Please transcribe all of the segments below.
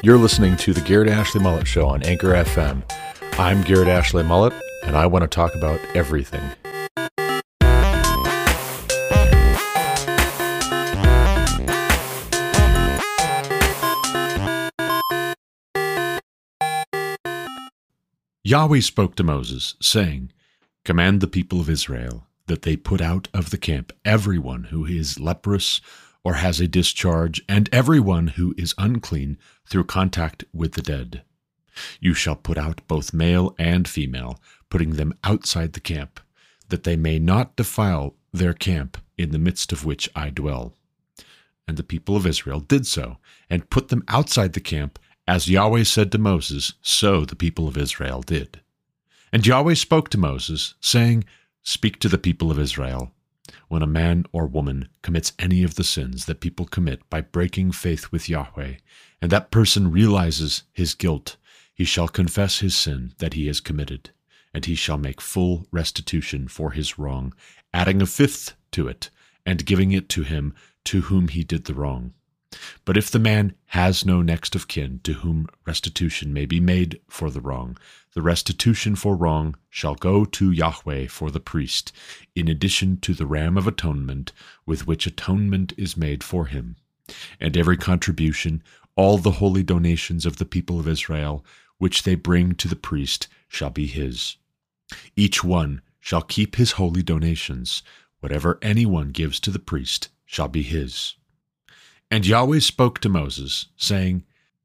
You're listening to the Garrett Ashley Mullet Show on Anchor FM. I'm Garrett Ashley Mullet, and I want to talk about everything. Yahweh spoke to Moses, saying, Command the people of Israel that they put out of the camp everyone who is leprous or has a discharge, and everyone who is unclean through contact with the dead. You shall put out both male and female, putting them outside the camp, that they may not defile their camp in the midst of which I dwell. And the people of Israel did so, and put them outside the camp as Yahweh said to Moses, so the people of Israel did. And Yahweh spoke to Moses, saying, Speak to the people of Israel. When a man or woman commits any of the sins that people commit by breaking faith with Yahweh, and that person realizes his guilt, he shall confess his sin that he has committed, and he shall make full restitution for his wrong, adding a fifth to it, and giving it to him to whom he did the wrong. But if the man has no next of kin to whom restitution may be made for the wrong, the restitution for wrong shall go to Yahweh for the priest, in addition to the ram of atonement with which atonement is made for him. And every contribution, all the holy donations of the people of Israel, which they bring to the priest, shall be his. Each one shall keep his holy donations. Whatever any one gives to the priest shall be his. And Yahweh spoke to Moses, saying,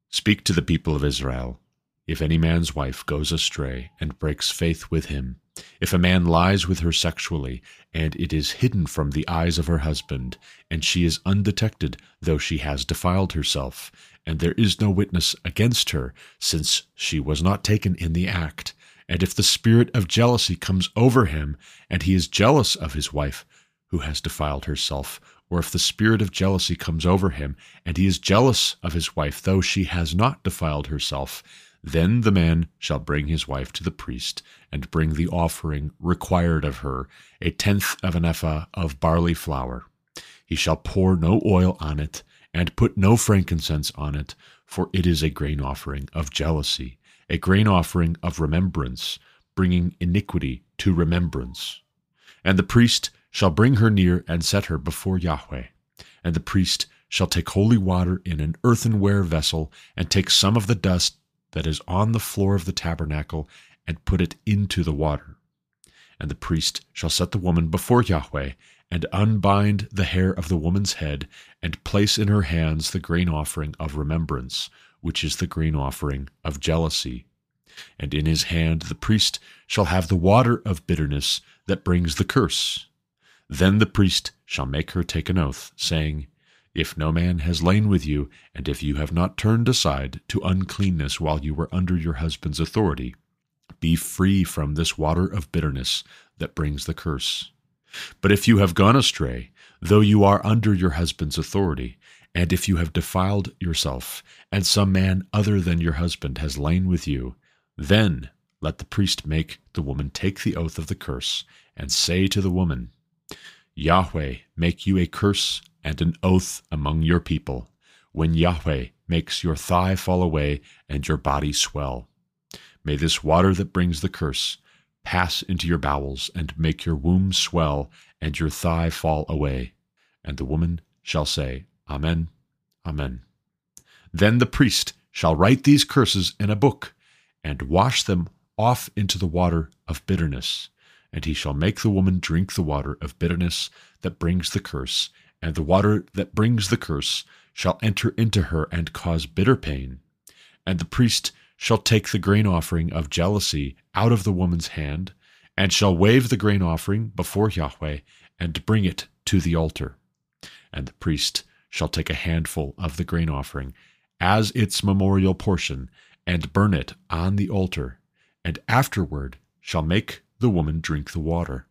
Speak to the people of Israel. If any man's wife goes astray and breaks faith with him, if a man lies with her sexually, and it is hidden from the eyes of her husband, and she is undetected, though she has defiled herself, and there is no witness against her, since she was not taken in the act, and if the spirit of jealousy comes over him, and he is jealous of his wife who has defiled herself, or if the spirit of jealousy comes over him, and he is jealous of his wife, though she has not defiled herself, then the man shall bring his wife to the priest, and bring the offering required of her, a tenth of an ephah of barley flour. He shall pour no oil on it, and put no frankincense on it, for it is a grain offering of jealousy, a grain offering of remembrance, bringing iniquity to remembrance. And the priest shall bring her near and set her before Yahweh. And the priest shall take holy water in an earthenware vessel, and take some of the dust that is on the floor of the tabernacle, and put it into the water. And the priest shall set the woman before Yahweh, and unbind the hair of the woman's head, and place in her hands the grain offering of remembrance, which is the grain offering of jealousy. And in his hand the priest shall have the water of bitterness that brings the curse. Then the priest shall make her take an oath, saying, If no man has lain with you, and if you have not turned aside to uncleanness while you were under your husband's authority, be free from this water of bitterness that brings the curse. But if you have gone astray, though you are under your husband's authority, and if you have defiled yourself, and some man other than your husband has lain with you, then let the priest make the woman take the oath of the curse, and say to the woman, Yahweh make you a curse and an oath among your people, when Yahweh makes your thigh fall away and your body swell. May this water that brings the curse pass into your bowels and make your womb swell and your thigh fall away. And the woman shall say, Amen, Amen. Then the priest shall write these curses in a book and wash them off into the water of bitterness and he shall make the woman drink the water of bitterness that brings the curse, and the water that brings the curse shall enter into her and cause bitter pain. And the priest shall take the grain offering of jealousy out of the woman's hand, and shall wave the grain offering before Yahweh, and bring it to the altar. And the priest shall take a handful of the grain offering as its memorial portion, and burn it on the altar, and afterward shall make the woman drink the water.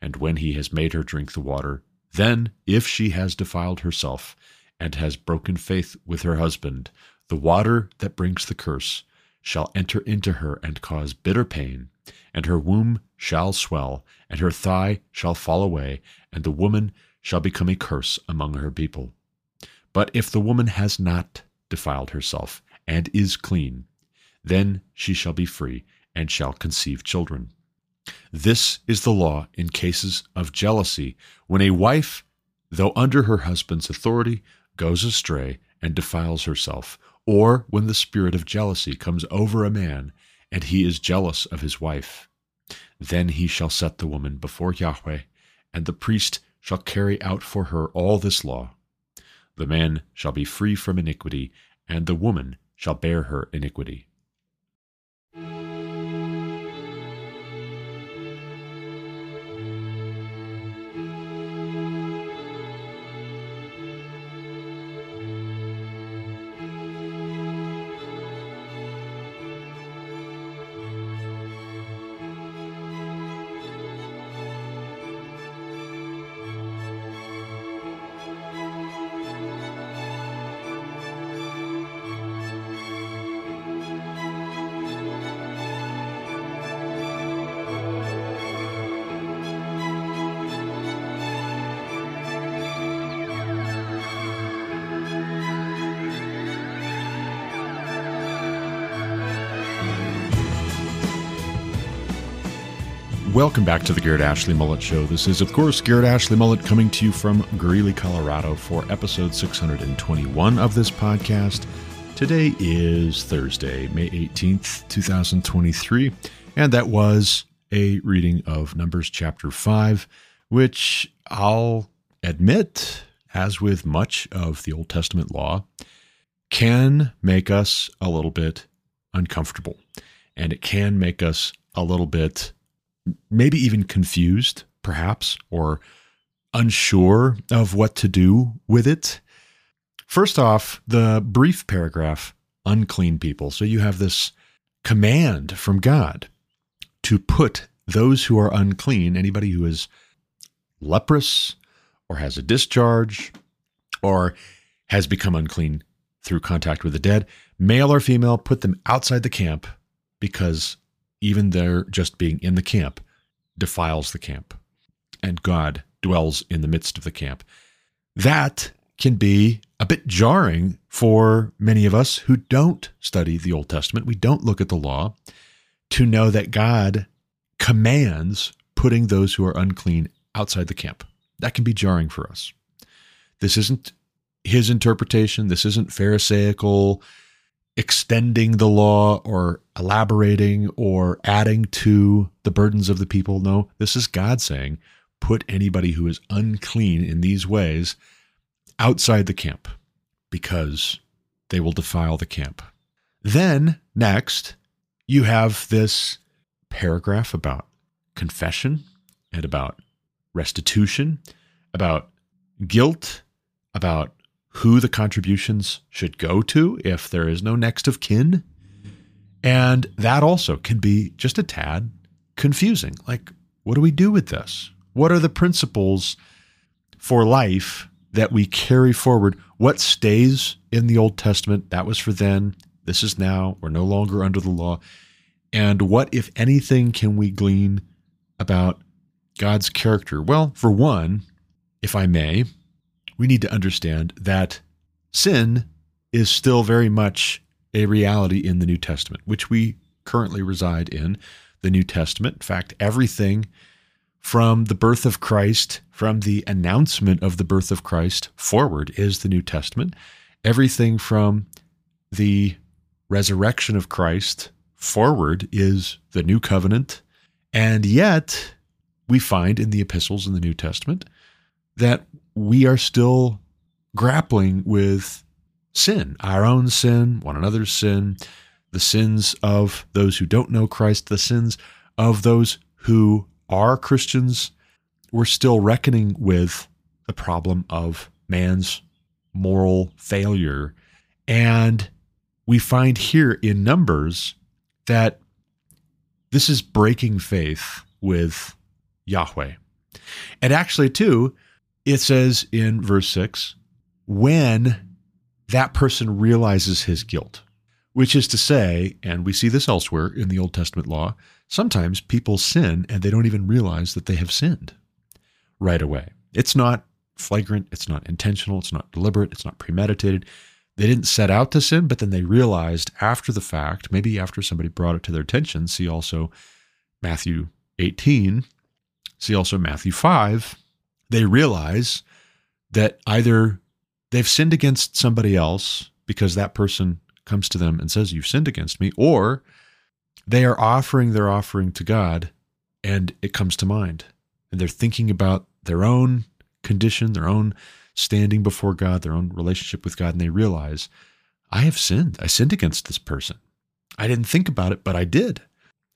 And when he has made her drink the water, then, if she has defiled herself, and has broken faith with her husband, the water that brings the curse shall enter into her and cause bitter pain, and her womb shall swell, and her thigh shall fall away, and the woman shall become a curse among her people. But if the woman has not defiled herself, and is clean. Then she shall be free and shall conceive children. This is the law in cases of jealousy, when a wife, though under her husband's authority, goes astray and defiles herself, or when the spirit of jealousy comes over a man and he is jealous of his wife. Then he shall set the woman before Yahweh, and the priest shall carry out for her all this law. The man shall be free from iniquity, and the woman shall bear her iniquity. Welcome back to the Garrett Ashley Mullet Show. This is, of course, Garrett Ashley Mullet coming to you from Greeley, Colorado for episode 621 of this podcast. Today is Thursday, May 18th, 2023, and that was a reading of Numbers chapter 5, which I'll admit, as with much of the Old Testament law, can make us a little bit uncomfortable. And it can make us a little bit maybe even confused, perhaps, or unsure of what to do with it. First off, the brief paragraph, unclean people. So you have this command from God to put those who are unclean, anybody who is leprous or has a discharge or has become unclean through contact with the dead, male or female, put them outside the camp because even their just being in the camp defiles the camp, and God dwells in the midst of the camp. That can be a bit jarring for many of us who don't study the Old Testament. We don't look at the law to know that God commands putting those who are unclean outside the camp. That can be jarring for us. This isn't his interpretation. This isn't Pharisaical extending the law or elaborating or adding to the burdens of the people. No, this is God saying, put anybody who is unclean in these ways outside the camp because they will defile the camp. Then, next, you have this paragraph about confession and about restitution, about guilt, about who the contributions should go to if there is no next of kin. And that also can be just a tad confusing. Like, what do we do with this? What are the principles for life that we carry forward? What stays in the Old Testament? That was for then. This is now. We're no longer under the law. And what, if anything, can we glean about God's character? Well, for one, if I may, we need to understand that sin is still very much a reality in the New Testament, which we currently reside in the New Testament. In fact, everything from the birth of Christ, from the announcement of the birth of Christ forward is the New Testament. Everything from the resurrection of Christ forward is the New Covenant. And yet, we find in the epistles in the New Testament that we are still grappling with sin, our own sin, one another's sin, the sins of those who don't know Christ, the sins of those who are Christians. We're still reckoning with the problem of man's moral failure. And we find here in Numbers that this is breaking faith with Yahweh. And actually, too, it says in verse 6 when that person realizes his guilt, which is to say, and we see this elsewhere in the Old Testament law, sometimes people sin and they don't even realize that they have sinned right away. It's not flagrant, it's not intentional, it's not deliberate, it's not premeditated. they didn't set out to sin, but then they realized after the fact, maybe after somebody brought it to their attention. See also Matthew 18, see also Matthew 5. They realize that either they've sinned against somebody else because that person comes to them and says, You've sinned against me, or they are offering their offering to God and it comes to mind. And they're thinking about their own condition, their own standing before God, their own relationship with God, and they realize, I have sinned. I sinned against this person. I didn't think about it, but I did.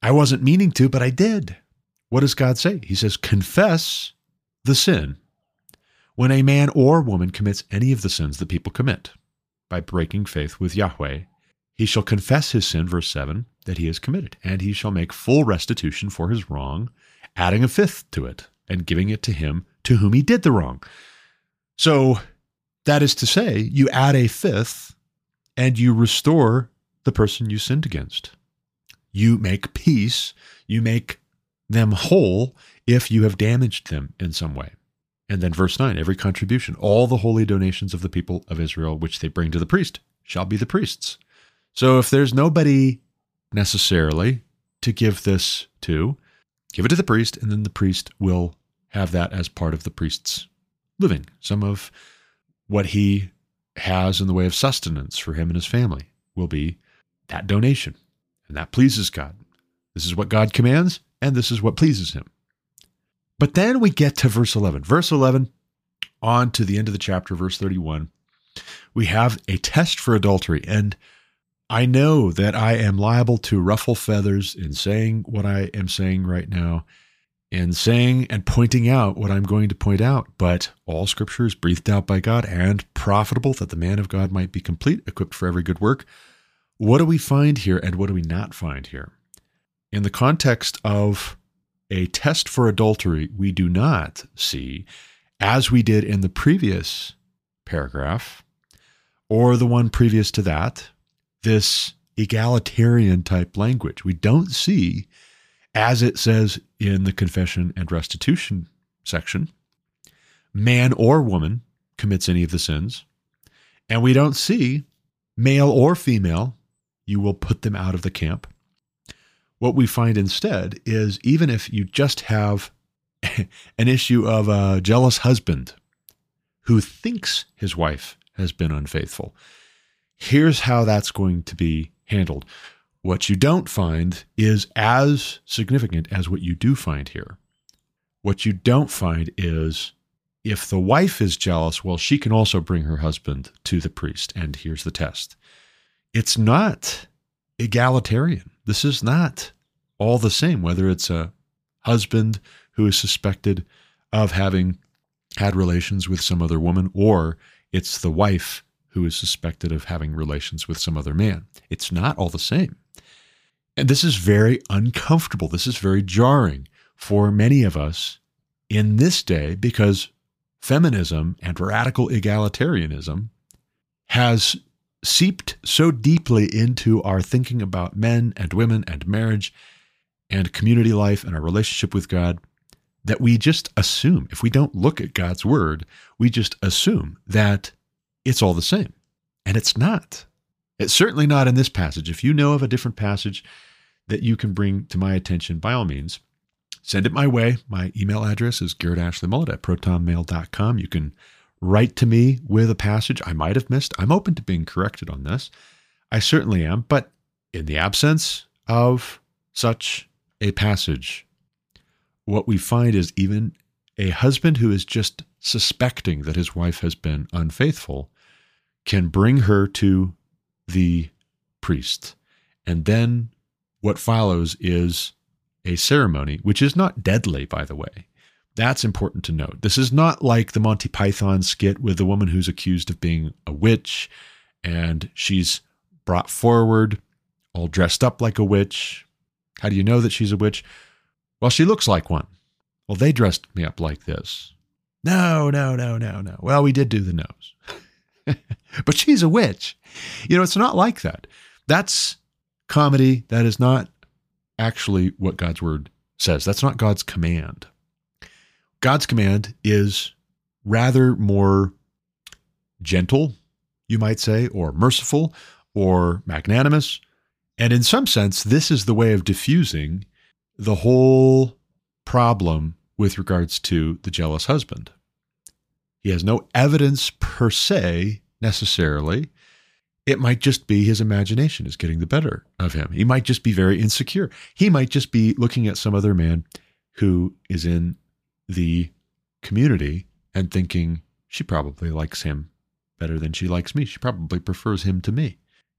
I wasn't meaning to, but I did. What does God say? He says, confess the sin when a man or woman commits any of the sins that people commit by breaking faith with Yahweh. He shall confess his sin, verse 7, that he has committed, and he shall make full restitution for his wrong, adding a fifth to it, and giving it to him to whom he did the wrong. So that is to say, you add a fifth and you restore the person you sinned against. You make peace, you make them whole if you have damaged them in some way. And then verse 9 every contribution, all the holy donations of the people of Israel which they bring to the priest shall be the priest's. So if there's nobody necessarily to give this to, give it to the priest, and then the priest will have that as part of the priest's living, some of what he has in the way of sustenance for him and his family will be that donation. And that pleases God. This is what God commands, and this is what pleases him. But then we get to verse 11. Verse 11, on to the end of the chapter, verse 31, we have a test for adultery. And I know that I am liable to ruffle feathers in saying what I am saying right now in saying and pointing out what I'm going to point out, but all scripture is breathed out by God and profitable that the man of God might be complete, equipped for every good work. What do we find here and what do we not find here? In the context of a test for adultery, we do not see, as we did in the previous paragraph, or the one previous to that, this egalitarian type language. We don't see as it says in the confession and restitution section, man or woman commits any of the sins, and we don't see male or female, you will put them out of the camp. What we find instead is even if you just have an issue of a jealous husband who thinks his wife has been unfaithful, here's how that's going to be handled. What you don't find is as significant as what you do find here. What you don't find is if the wife is jealous, well, she can also bring her husband to the priest. And here's the test it's not egalitarian. This is not all the same, whether it's a husband who is suspected of having had relations with some other woman or it's the wife who is suspected of having relations with some other man. It's not all the same. And this is very uncomfortable. This is very jarring for many of us in this day because feminism and radical egalitarianism has seeped so deeply into our thinking about men and women and marriage and community life and our relationship with God that we just assume, if we don't look at God's word, we just assume that it's all the same. And it's not. It's certainly not in this passage. If you know of a different passage that you can bring to my attention, by all means, send it my way. My email address is garrettashley at protonmail.com. You can write to me with a passage I might have missed. I'm open to being corrected on this. I certainly am. But in the absence of such a passage, what we find is even a husband who is just suspecting that his wife has been unfaithful can bring her to the priest. And then what follows is a ceremony, which is not deadly, by the way. That's important to note. This is not like the Monty Python skit with the woman who's accused of being a witch and she's brought forward all dressed up like a witch. How do you know that she's a witch? Well, she looks like one. Well, they dressed me up like this. No, no, no, no, no. Well, we did do the nose. but she's a witch. You know, it's not like that. That's comedy. That is not actually what God's word says. That's not God's command. God's command is rather more gentle, you might say, or merciful, or magnanimous. And in some sense, this is the way of diffusing the whole problem with regards to the jealous husband. He has no evidence per se necessarily. It might just be his imagination is getting the better of him. He might just be very insecure. He might just be looking at some other man who is in the community and thinking she probably likes him better than she likes me. She probably prefers him to me.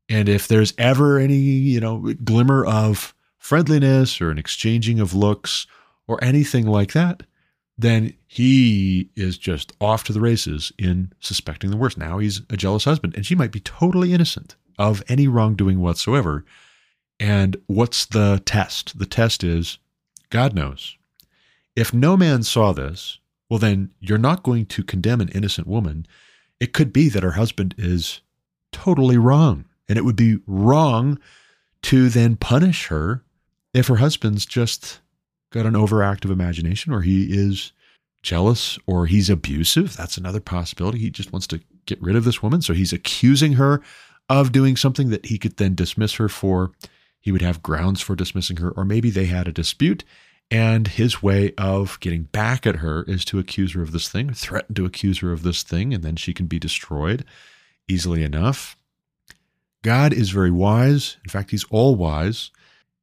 And if there's ever any, you know, glimmer of friendliness or an exchanging of looks or anything like that, then he is just off to the races in suspecting the worst. Now he's a jealous husband, and she might be totally innocent of any wrongdoing whatsoever. And what's the test? The test is God knows. If no man saw this, well, then you're not going to condemn an innocent woman. It could be that her husband is totally wrong. And it would be wrong to then punish her if her husband's just got an overactive imagination or he is jealous or he's abusive. That's another possibility. He just wants to get rid of this woman. So he's accusing her of doing something that he could then dismiss her for. He would have grounds for dismissing her, or maybe they had a dispute. And his way of getting back at her is to accuse her of this thing, threaten to accuse her of this thing, and then she can be destroyed easily enough. God is very wise. In fact, he's all wise.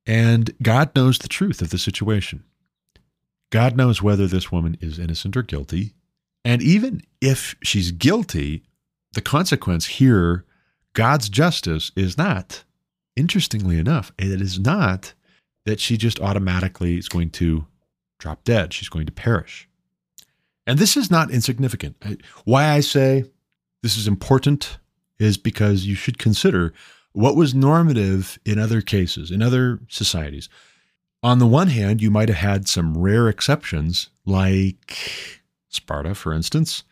And God knows the truth of the situation. God knows whether this woman is innocent or guilty. And even if she's guilty, the consequence here, God's justice, is not, interestingly enough, it is not that she just automatically is going to drop dead. She's going to perish. And this is not insignificant. Why I say this is important is because you should consider what was normative in other cases, in other societies. On the one hand, you might have had some rare exceptions, like Sparta, for instance,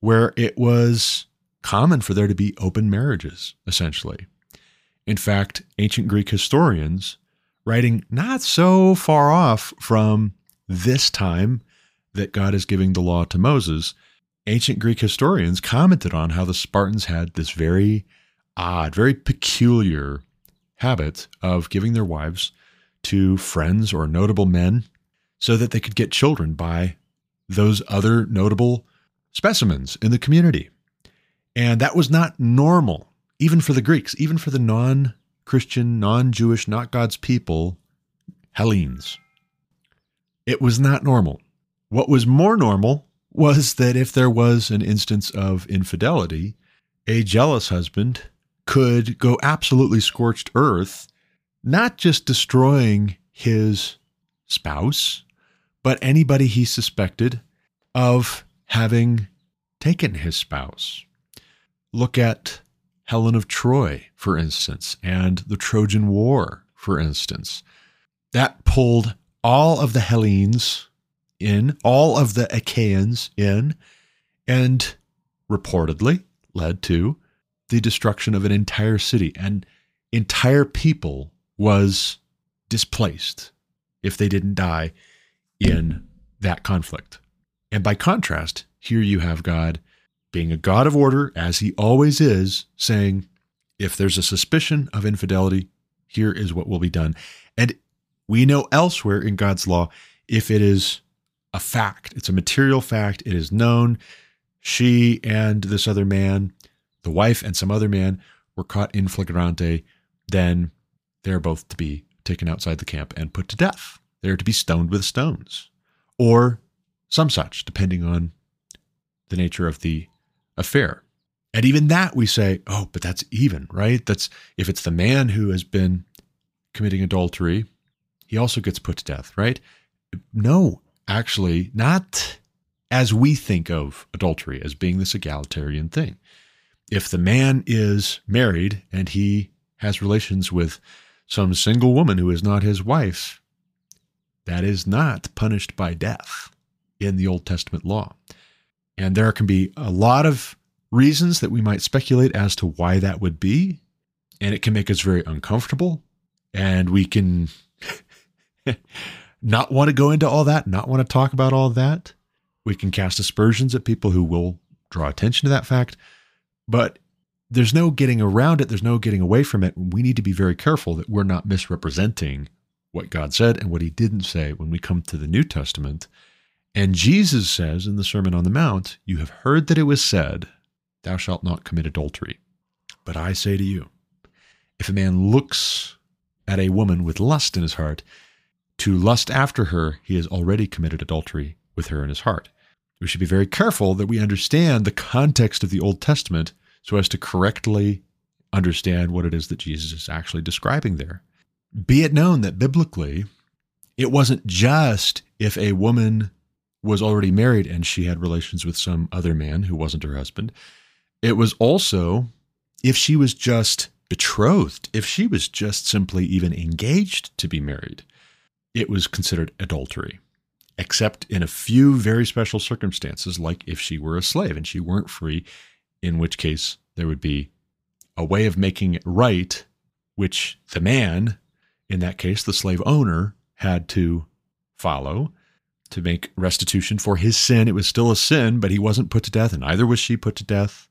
where it was common for there to be open marriages, essentially. In fact, ancient Greek historians, writing not so far off from this time that God is giving the law to Moses, ancient Greek historians commented on how the Spartans had this very odd, very peculiar habit of giving their wives to friends or notable men so that they could get children by those other notable specimens in the community. And that was not normal, even for the Greeks, even for the non Christian, non Jewish, not God's people, Hellenes. It was not normal. What was more normal was that if there was an instance of infidelity, a jealous husband could go absolutely scorched earth, not just destroying his spouse, but anybody he suspected of having taken his spouse. Look at Helen of Troy, for instance, and the Trojan War, for instance. That pulled all of the Hellenes in, all of the Achaeans in, and reportedly led to the destruction of an entire city. and entire people was displaced if they didn't die in that conflict. And by contrast, here you have God being a God of order, as he always is, saying, if there's a suspicion of infidelity, here is what will be done. And we know elsewhere in God's law, if it is a fact, it's a material fact, it is known, she and this other man the wife and some other man were caught in flagrante, then they're both to be taken outside the camp and put to death. They're to be stoned with stones or some such, depending on the nature of the affair. And even that we say, oh, but that's even, right? That's if it's the man who has been committing adultery, he also gets put to death, right? No, actually, not as we think of adultery as being this egalitarian thing if the man is married and he has relations with some single woman who is not his wife, that is not punished by death in the Old Testament law. And there can be a lot of reasons that we might speculate as to why that would be. And it can make us very uncomfortable. And we can not want to go into all that, not want to talk about all that. We can cast aspersions at people who will draw attention to that fact. But there's no getting around it, there's no getting away from it. We need to be very careful that we're not misrepresenting what God said and what he didn't say when we come to the New Testament. And Jesus says in the Sermon on the Mount, You have heard that it was said, Thou shalt not commit adultery. But I say to you, if a man looks at a woman with lust in his heart, to lust after her, he has already committed adultery with her in his heart. We should be very careful that we understand the context of the Old Testament so as to correctly understand what it is that Jesus is actually describing there. Be it known that biblically, it wasn't just if a woman was already married and she had relations with some other man who wasn't her husband. It was also if she was just betrothed, if she was just simply even engaged to be married, it was considered adultery, except in a few very special circumstances, like if she were a slave and she weren't free, in which case there would be a way of making it right, which the man, in that case, the slave owner, had to follow to make restitution for his sin. It was still a sin, but he wasn't put to death, and neither was she put to death.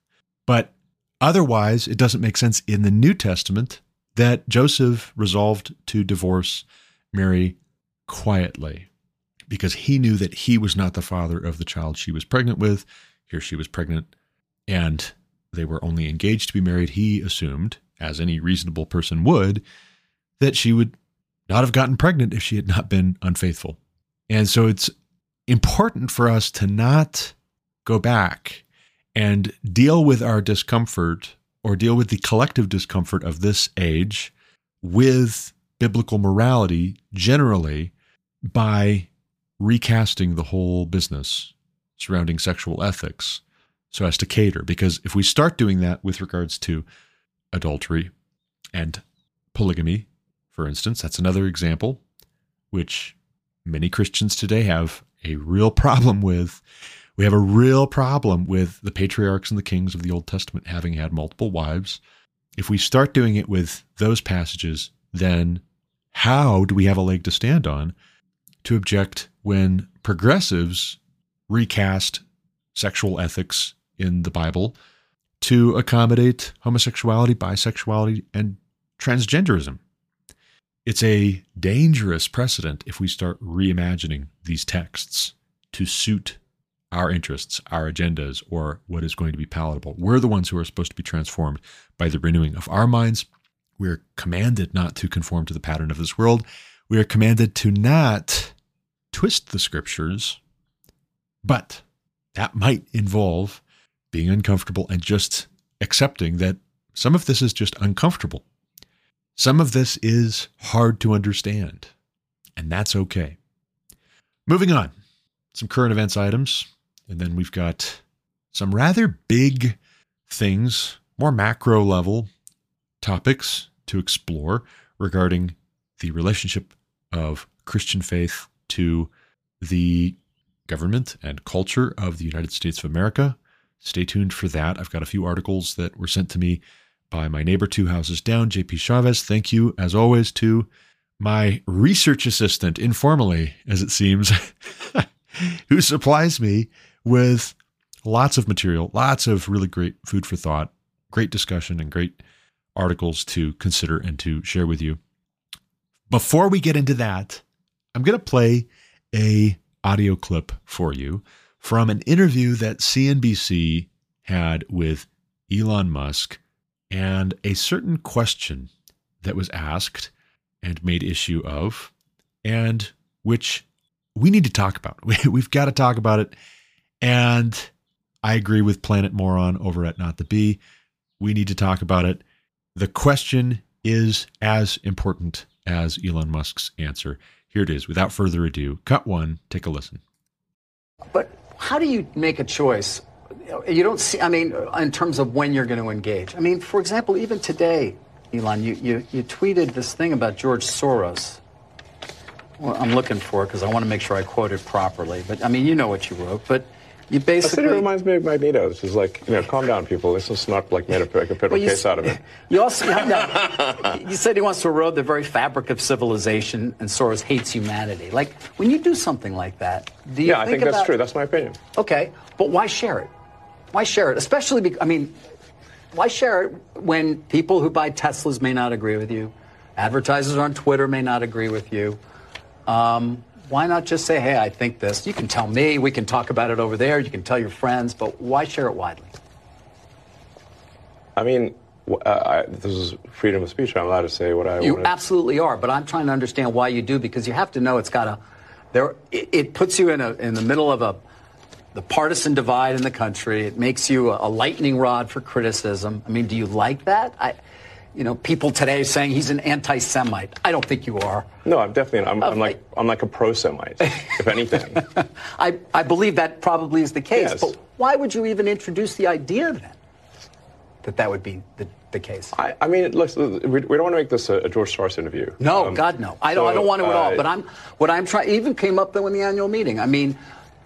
But otherwise, it doesn't make sense in the New Testament that Joseph resolved to divorce Mary quietly because he knew that he was not the father of the child she was pregnant with. Here she was pregnant, and they were only engaged to be married. He assumed, as any reasonable person would, that she would not have gotten pregnant if she had not been unfaithful. And so it's important for us to not go back and deal with our discomfort or deal with the collective discomfort of this age with biblical morality generally by recasting the whole business surrounding sexual ethics so as to cater. Because if we start doing that with regards to adultery and polygamy, for instance, that's another example which many Christians today have a real problem with. We have a real problem with the patriarchs and the kings of the Old Testament having had multiple wives. If we start doing it with those passages, then how do we have a leg to stand on to object when progressives recast sexual ethics in the Bible to accommodate homosexuality, bisexuality, and transgenderism? It's a dangerous precedent if we start reimagining these texts to suit our interests, our agendas, or what is going to be palatable. We're the ones who are supposed to be transformed by the renewing of our minds. We're commanded not to conform to the pattern of this world. We are commanded to not twist the scriptures, but that might involve being uncomfortable and just accepting that some of this is just uncomfortable. Some of this is hard to understand, and that's okay. Moving on, some current events items, and then we've got some rather big things, more macro level topics to explore regarding the relationship of Christian faith to the government and culture of the United States of America. Stay tuned for that. I've got a few articles that were sent to me by my neighbor two houses down, JP Chavez. Thank you, as always, to my research assistant, informally, as it seems, who supplies me with lots of material, lots of really great food for thought, great discussion, and great articles to consider and to share with you. Before we get into that, I'm going to play a audio clip for you from an interview that CNBC had with Elon Musk and a certain question that was asked and made issue of, and which we need to talk about. We've got to talk about it. And I agree with Planet Moron over at Not the Bee. We need to talk about it. The question is as important as Elon Musk's answer. Here it is. Without further ado, cut one, take a listen. But how do you make a choice you don't see, I mean, in terms of when you're going to engage. I mean, for example, even today, Elon, you, you, you tweeted this thing about George Soros. Well, I'm looking for it because I want to make sure I quote it properly. But I mean, you know what you wrote. But you basically. I said it reminds me of Magneto. It's just like, you know, calm down, people. This is not like made a, like a well, case out of it. You also you said he wants to erode the very fabric of civilization, and Soros hates humanity. Like when you do something like that, do you? Yeah, think I think about, that's true. That's my opinion. Okay, but why share it? Why share it? Especially, because, I mean, why share it when people who buy Teslas may not agree with you, advertisers on Twitter may not agree with you? Um, why not just say, hey, I think this? You can tell me, we can talk about it over there, you can tell your friends, but why share it widely? I mean, uh, I, this is freedom of speech. I'm allowed to say what I you want. You absolutely are, but I'm trying to understand why you do because you have to know it's got a there. It, it puts you in a in the middle of a the partisan divide in the country. It makes you a, a lightning rod for criticism. I mean, do you like that? I, you know, people today saying he's an anti-Semite. I don't think you are. No, I'm definitely. I'm, I'm like I'm like a pro-Semite, if anything. I I believe that probably is the case. Yes. But why would you even introduce the idea then that that would be the the case? I, I mean, look, we, we don't want to make this a, a George Soros interview. No, Um, God, no. I don't. I don't want to at all. uh, But I'm. What I'm trying. Even came up though in the annual meeting. I mean,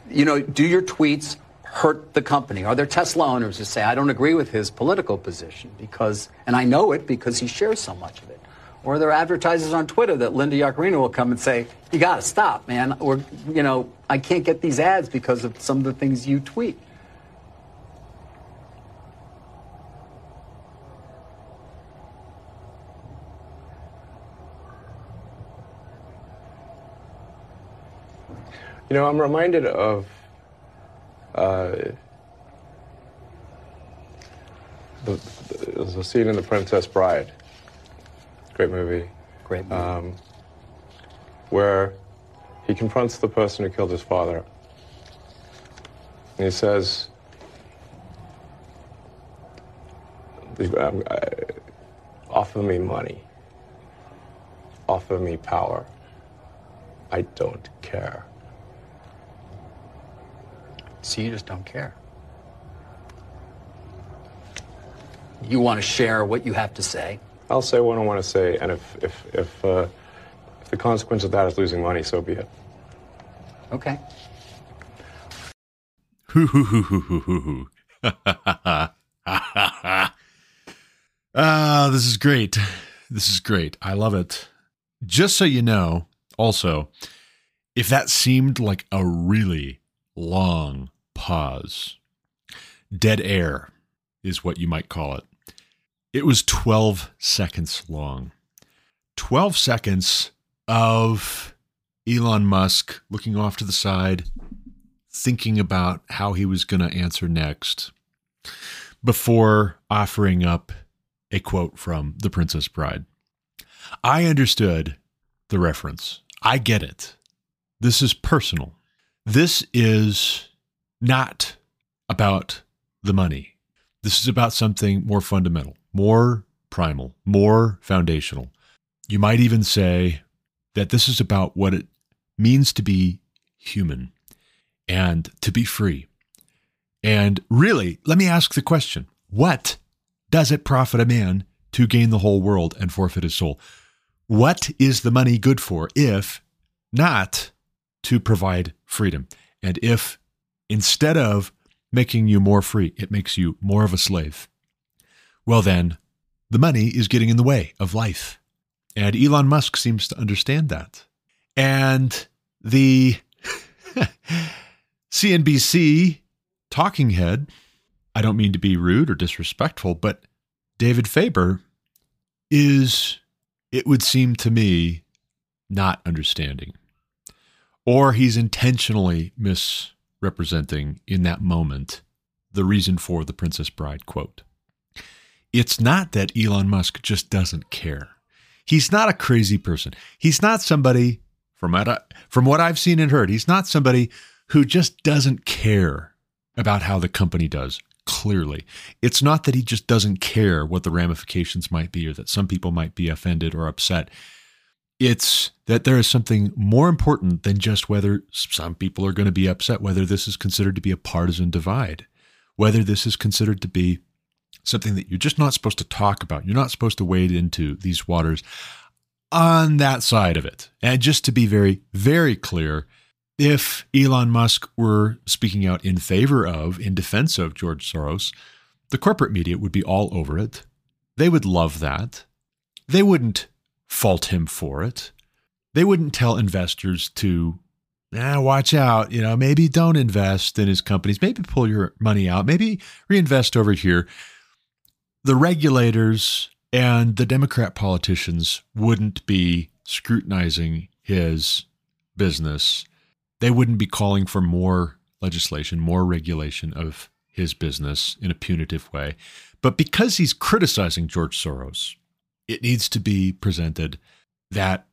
you know, do your tweets hurt the company? Are there Tesla owners who say I don't agree with his political position because, and I know it because he shares so much of it? Or are there advertisers on Twitter that Linda Yaccarino will come and say, "You got to stop, man," or you know, I can't get these ads because of some of the things you tweet. You know, I'm reminded of uh, the, the, a scene in The Princess Bride, great movie, Great. Movie. um, where he confronts the person who killed his father. And he says, um, offer me money, offer me power. I don't care. So you just don't care. You want to share what you have to say. I'll say what I want to say, and if if if, uh, if the consequence of that is losing money, so be it. Okay. Hoo hoo hoo hoo hoo hoo hoo. Ah, this is great. This is great. I love it. Just so you know, also, if that seemed like a really long pause, dead air is what you might call it. It was 12 seconds long. 12 seconds of Elon Musk looking off to the side, thinking about how he was going to answer next before offering up a quote from The Princess Bride. I understood the reference. I get it. This is personal. This is not about the money. This is about something more fundamental, more primal, more foundational. You might even say that this is about what it means to be human and to be free. And really, let me ask the question what does it profit a man to gain the whole world and forfeit his soul? What is the money good for if not to provide freedom? And if instead of making you more free, it makes you more of a slave, well, then the money is getting in the way of life. And Elon Musk seems to understand that. And the CNBC talking head, I don't mean to be rude or disrespectful, but David Faber is, it would seem to me, not understanding. Or he's intentionally misrepresenting in that moment the reason for the Princess Bride quote. It's not that Elon Musk just doesn't care. He's not a crazy person. He's not somebody, from what, I, from what I've seen and heard, he's not somebody who just doesn't care about how the company does. Clearly, it's not that he just doesn't care what the ramifications might be or that some people might be offended or upset. It's that there is something more important than just whether some people are going to be upset, whether this is considered to be a partisan divide, whether this is considered to be something that you're just not supposed to talk about. You're not supposed to wade into these waters on that side of it. And just to be very, very clear, if Elon Musk were speaking out in favor of, in defense of George Soros, the corporate media would be all over it. They would love that. They wouldn't fault him for it. They wouldn't tell investors to, ah, watch out, you know, maybe don't invest in his companies, maybe pull your money out, maybe reinvest over here. the regulators and the Democrat politicians wouldn't be scrutinizing his business. They wouldn't be calling for more legislation, more regulation of his business in a punitive way. But because he's criticizing George Soros, it needs to be presented that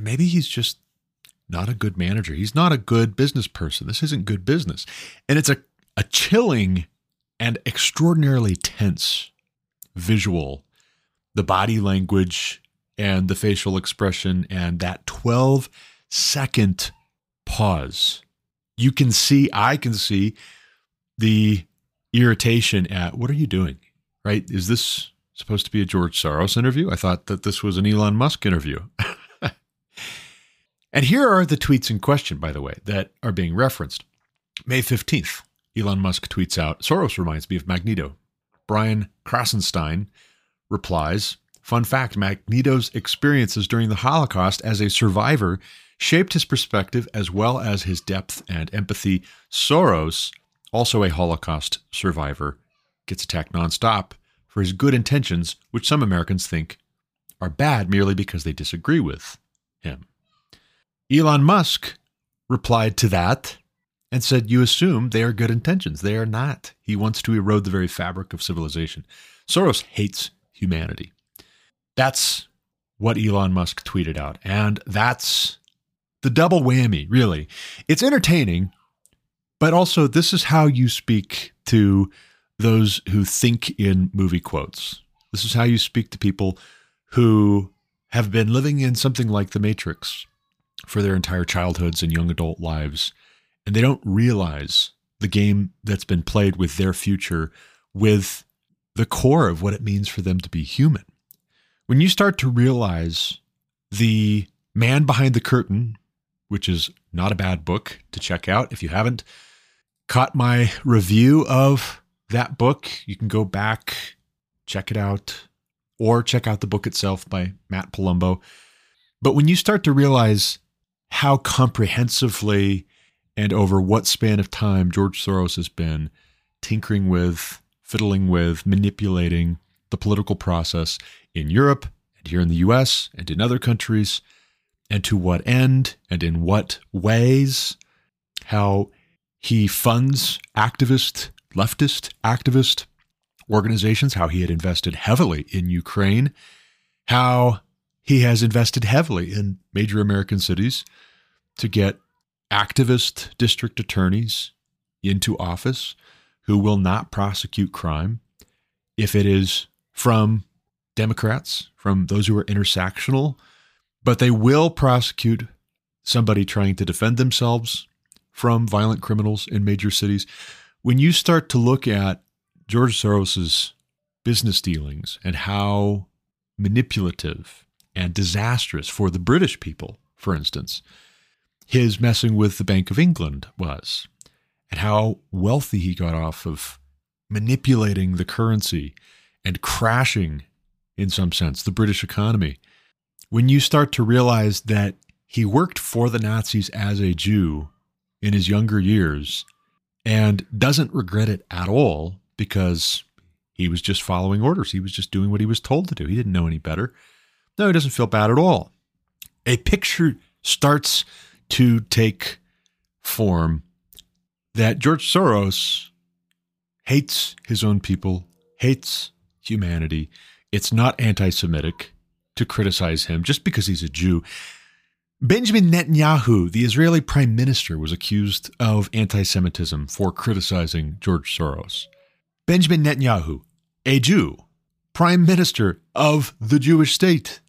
maybe he's just not a good manager. He's not a good business person. This isn't good business. And it's a, a chilling and extraordinarily tense visual. The body language and the facial expression and that 12 second pause. You can see, I can see the irritation at what are you doing? Right? Is this supposed to be a George Soros interview? I thought that this was an Elon Musk interview. and here are the tweets in question, by the way, that are being referenced. May 15th, Elon Musk tweets out Soros reminds me of Magneto. Brian Krassenstein replies Fun fact Magneto's experiences during the Holocaust as a survivor shaped his perspective as well as his depth and empathy. Soros, also a Holocaust survivor, gets attacked nonstop for his good intentions, which some Americans think are bad merely because they disagree with him. Elon Musk replied to that and said, You assume they are good intentions. They are not. He wants to erode the very fabric of civilization. Soros hates humanity. That's what Elon Musk tweeted out. And that's the double whammy, really. It's entertaining, but also this is how you speak to those who think in movie quotes. This is how you speak to people who have been living in something like the Matrix for their entire childhoods and young adult lives, and they don't realize the game that's been played with their future with the core of what it means for them to be human. When you start to realize the man behind the curtain, which is not a bad book to check out if you haven't caught my review of that book, you can go back, check it out, or check out the book itself by Matt Palumbo. But when you start to realize how comprehensively and over what span of time George Soros has been tinkering with fiddling with, manipulating the political process in Europe and here in the US and in other countries, and to what end and in what ways, how he funds activist, leftist activist organizations, how he had invested heavily in Ukraine, how he has invested heavily in major American cities to get activist district attorneys into office who will not prosecute crime if it is from Democrats, from those who are intersectional, but they will prosecute somebody trying to defend themselves from violent criminals in major cities. When you start to look at George Soros's business dealings and how manipulative and disastrous for the British people, for instance, his messing with the Bank of England was, and how wealthy he got off of manipulating the currency and crashing, in some sense, the British economy. When you start to realize that he worked for the Nazis as a Jew in his younger years and doesn't regret it at all because he was just following orders. He was just doing what he was told to do. He didn't know any better. No, he doesn't feel bad at all. A picture starts to take form that George Soros hates his own people, hates humanity. It's not anti Semitic to criticize him just because he's a Jew. Benjamin Netanyahu, the Israeli prime minister, was accused of anti Semitism for criticizing George Soros. Benjamin Netanyahu, a Jew, prime minister of the Jewish state,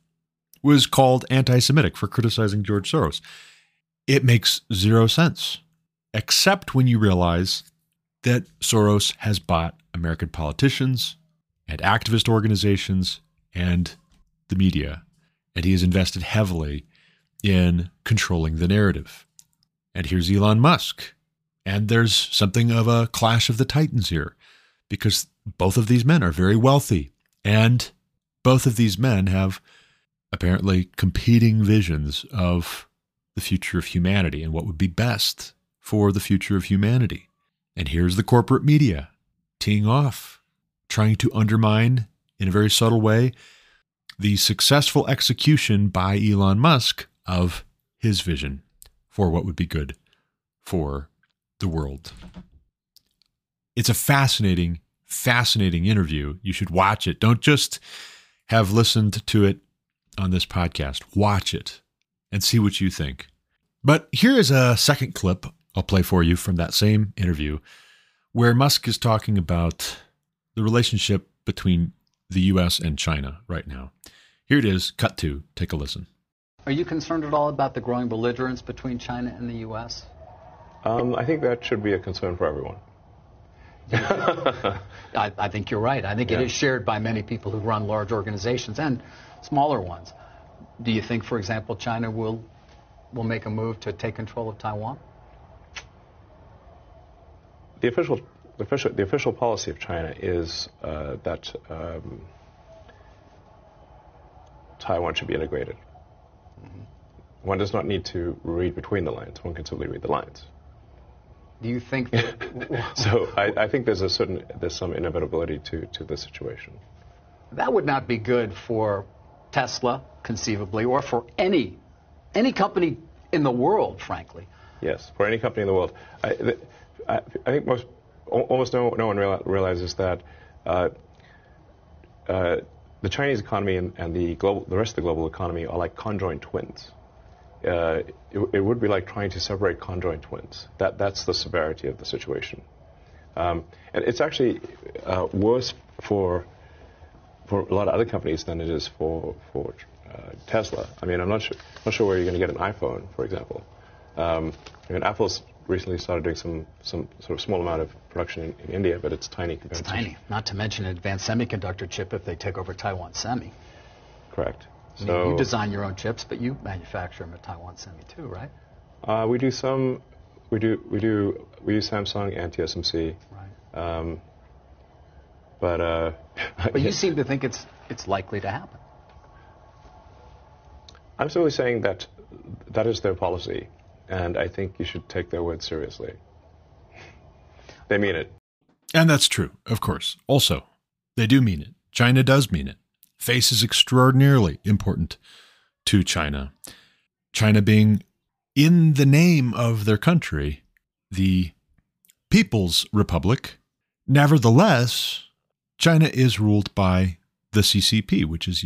was called anti Semitic for criticizing George Soros. It makes zero sense except when you realize that Soros has bought American politicians and activist organizations and the media, and he has invested heavily in controlling the narrative. And here's Elon Musk. And there's something of a clash of the titans here because both of these men are very wealthy. And both of these men have apparently competing visions of the future of humanity and what would be best for the future of humanity. And here's the corporate media teeing off, trying to undermine in a very subtle way the successful execution by Elon Musk of his vision for what would be good for the world. It's a fascinating, fascinating interview. You should watch it. Don't just have listened to it on this podcast. Watch it and see what you think. But here is a second clip I'll play for you from that same interview where Musk is talking about the relationship between the US and China right now. Here it is, cut to. Take a listen. Are you concerned at all about the growing belligerence between China and the U.S.? Um, I think that should be a concern for everyone. I, I, think you're right. I think yeah. it is shared by many people who run large organizations and smaller ones. Do you think, for example, China will will make a move to take control of Taiwan? The official, the official, the official policy of China is uh, that um, Taiwan should be integrated. One does not need to read between the lines. One can simply read the lines. Do you think that? so I, I, think there's a certain there's some inevitability to to the situation. That would not be good for Tesla, conceivably, or for any any company in the world, frankly. Yes, for any company in the world. I, I, I think most almost no, no one realizes that. Uh, uh, the Chinese economy and, and, the global, the rest of the global economy are like conjoined twins. Uh, it, it, would be like trying to separate conjoined twins. That, that's the severity of the situation. Um, and it's actually uh, worse for, for a lot of other companies than it is for, for uh, Tesla. I mean, I'm not sure, not sure where you're going to get an iPhone, for example. Um, I mean, Apple's recently started doing some, some sort of small amount of production in, in India, but it's tiny compared it's to tiny. Not to mention an advanced semiconductor chip if they take over Taiwan Semi. Correct. I mean, so you design your own chips, but you manufacture them at Taiwan Semi too, right? Uh, we do some. We do. We do. We use Samsung and TSMC. Right. Um, but uh, but you seem to think it's it's likely to happen. I'm simply saying that that is their policy and I think you should take their word seriously. They mean it. And that's true, of course. Also, they do mean it. China does mean it. Face is extraordinarily important to China. China being, in the name of their country, the People's Republic. Nevertheless, China is ruled by the CCP, which is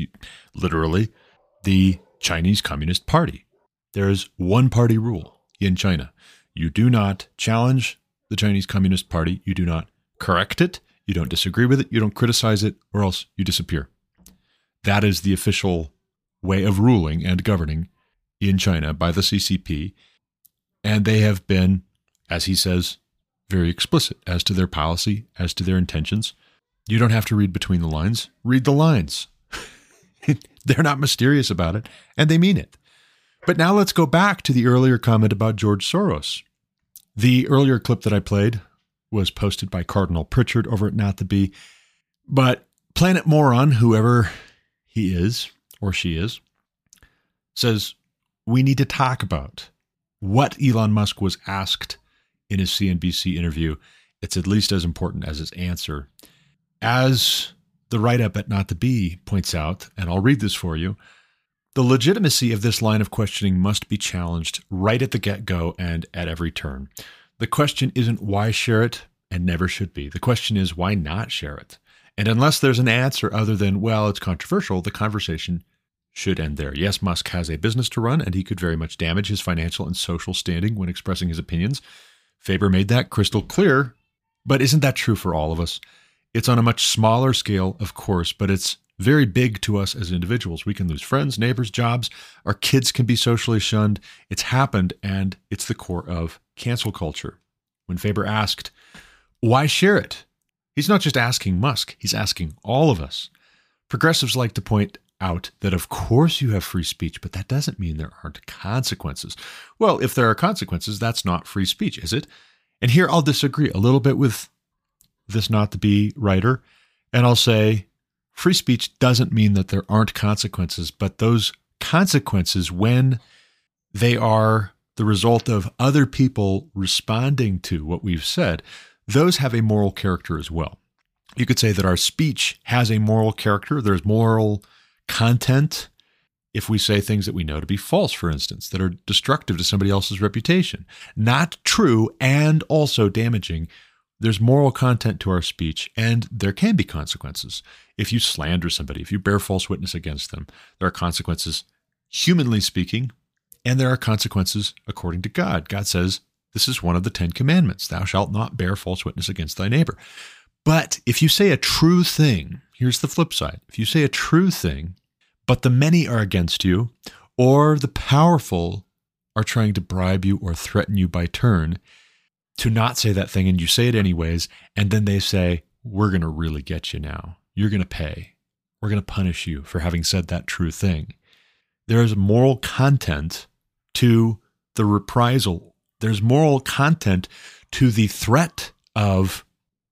literally the Chinese Communist Party. There is one party rule in China. You do not challenge the Chinese Communist Party. You do not correct it. You don't disagree with it. You don't criticize it, or else you disappear. That is the official way of ruling and governing in China by the CCP. And they have been, as he says, very explicit as to their policy, as to their intentions. You don't have to read between the lines. Read the lines. They're not mysterious about it, and they mean it. But now let's go back to the earlier comment about George Soros. The earlier clip that I played was posted by Cardinal Pritchard over at Not the Bee. But Planet Moron, whoever he is or she is, says we need to talk about what Elon Musk was asked in his CNBC interview. It's at least as important as his answer. As the write up at Not the Bee points out, and I'll read this for you. The legitimacy of this line of questioning must be challenged right at the get go and at every turn. The question isn't why share it, and never should be. The question is why not share it? And unless there's an answer other than, well, it's controversial, the conversation should end there. Yes, Musk has a business to run, and he could very much damage his financial and social standing when expressing his opinions. Faber made that crystal clear. But isn't that true for all of us? It's on a much smaller scale, of course, but it's very big to us as individuals. We can lose friends, neighbors, jobs. Our kids can be socially shunned. It's happened, and it's the core of cancel culture. When Faber asked, why share it? He's not just asking Musk, he's asking all of us. Progressives like to point out that, of course, you have free speech, but that doesn't mean there aren't consequences. Well, if there are consequences, that's not free speech, is it? And here I'll disagree a little bit with this Not the Bee writer, and I'll say free speech doesn't mean that there aren't consequences, but those consequences, when they are the result of other people responding to what we've said, those have a moral character as well. You could say that our speech has a moral character, there's moral content. If we say things that we know to be false, for instance, that are destructive to somebody else's reputation, not true and also damaging, there's moral content to our speech, and there can be consequences. If you slander somebody, if you bear false witness against them, there are consequences, humanly speaking, and there are consequences according to God. God says, This is one of the Ten Commandments Thou shalt not bear false witness against thy neighbor. But if you say a true thing, here's the flip side. If you say a true thing, but the many are against you, or the powerful are trying to bribe you or threaten you by turn to not say that thing, and you say it anyways, and then they say, We're going to really get you now. You're going to pay. We're going to punish you for having said that true thing. There is moral content to the reprisal, there's moral content to the threat of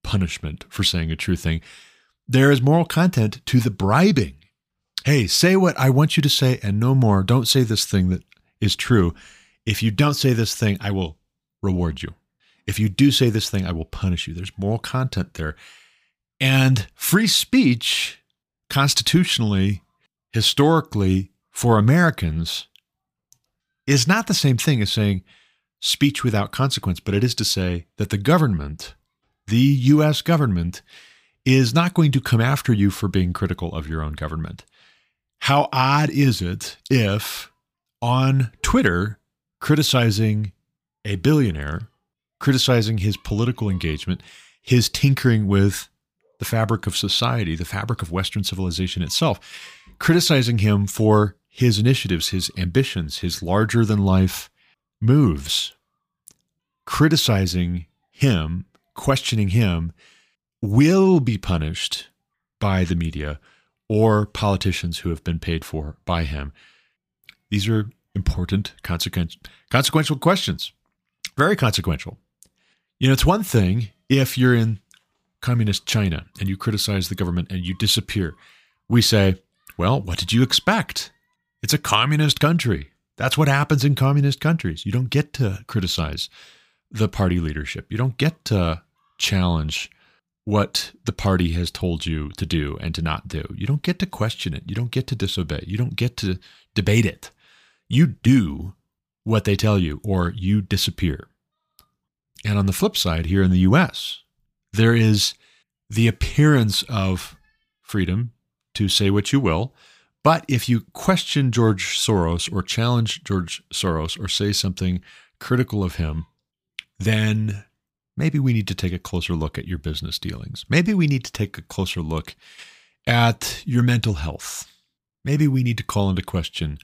punishment for saying a true thing. There is moral content to the bribing. Hey, say what I want you to say and no more. Don't say this thing that is true. If you don't say this thing, I will reward you. If you do say this thing, I will punish you. There's moral content there. And free speech, constitutionally, historically, for Americans, is not the same thing as saying speech without consequence, but it is to say that the government the US government is not going to come after you for being critical of your own government. How odd is it if on Twitter, criticizing a billionaire, criticizing his political engagement, his tinkering with the fabric of society, the fabric of Western civilization itself, criticizing him for his initiatives, his ambitions, his larger than life moves, criticizing him questioning him will be punished by the media or politicians who have been paid for by him. These are important, consequential, consequential questions. Very consequential. You know, it's one thing if you're in communist China and you criticize the government and you disappear. We say, well, what did you expect? It's a communist country. That's what happens in communist countries. You don't get to criticize the party leadership. You don't get to challenge what the party has told you to do and to not do. You don't get to question it. You don't get to disobey. You don't get to debate it. You do what they tell you or you disappear. And on the flip side, here in the US, there is the appearance of freedom to say what you will. But if you question George Soros or challenge George Soros or say something critical of him, then maybe we need to take a closer look at your business dealings. Maybe we need to take a closer look at your mental health. Maybe we need to call into question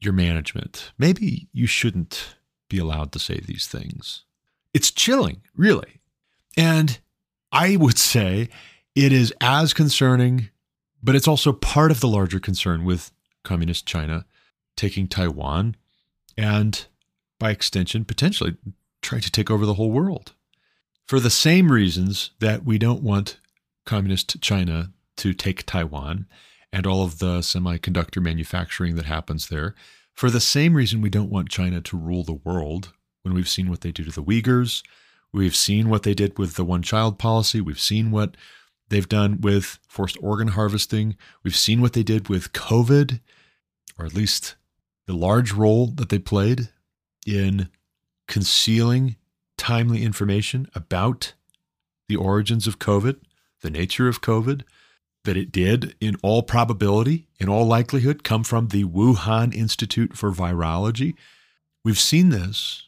your management. Maybe you shouldn't be allowed to say these things. It's chilling, really. And I would say it is as concerning, but it's also part of the larger concern with communist China taking Taiwan and, by extension, potentially trying to take over the whole world for the same reasons that we don't want communist China to take Taiwan and all of the semiconductor manufacturing that happens there, for the same reason we don't want China to rule the world when we've seen what they do to the Uyghurs, we've seen what they did with the one child policy, we've seen what they've done with forced organ harvesting, we've seen what they did with COVID, or at least the large role that they played in concealing timely information about the origins of COVID, the nature of COVID, that it did, in all probability, in all likelihood, come from the Wuhan Institute for Virology. We've seen this.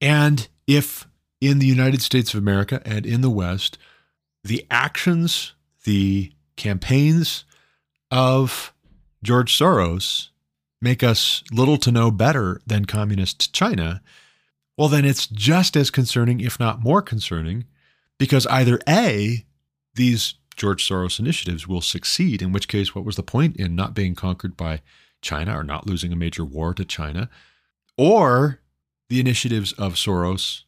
And if in the United States of America and in the West, the actions, the campaigns of George Soros make us little to no better than communist China, well, then it's just as concerning, if not more concerning, because either A, these George Soros initiatives will succeed, in which case, what was the point in not being conquered by China or not losing a major war to China? Or the initiatives of Soros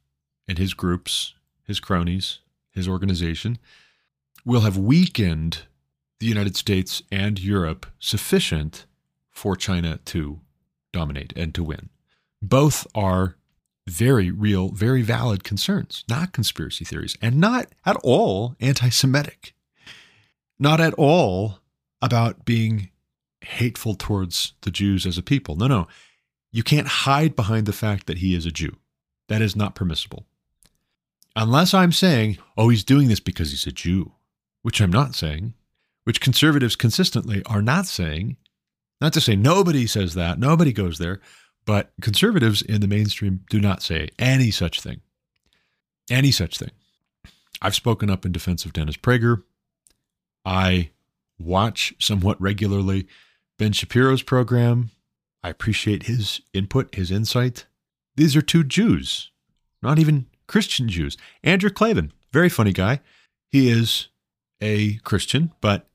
and his groups, his cronies, his organization will have weakened the United States and Europe sufficient for China to dominate and to win. Both are very real, very valid concerns, not conspiracy theories, and not at all anti Semitic. not at all about being hateful towards the Jews as a people. No, no. You can't hide behind the fact that he is a Jew. That is not permissible. Unless I'm saying, oh, he's doing this because he's a Jew, which I'm not saying, which conservatives consistently are not saying. Not to say nobody says that, nobody goes there, but conservatives in the mainstream do not say any such thing. Any such thing. I've spoken up in defense of Dennis Prager. I watch somewhat regularly Ben Shapiro's program. I appreciate his input, his insight. These are two Jews, not even Christian Jews. Andrew Klavan, very funny guy. He is a Christian, but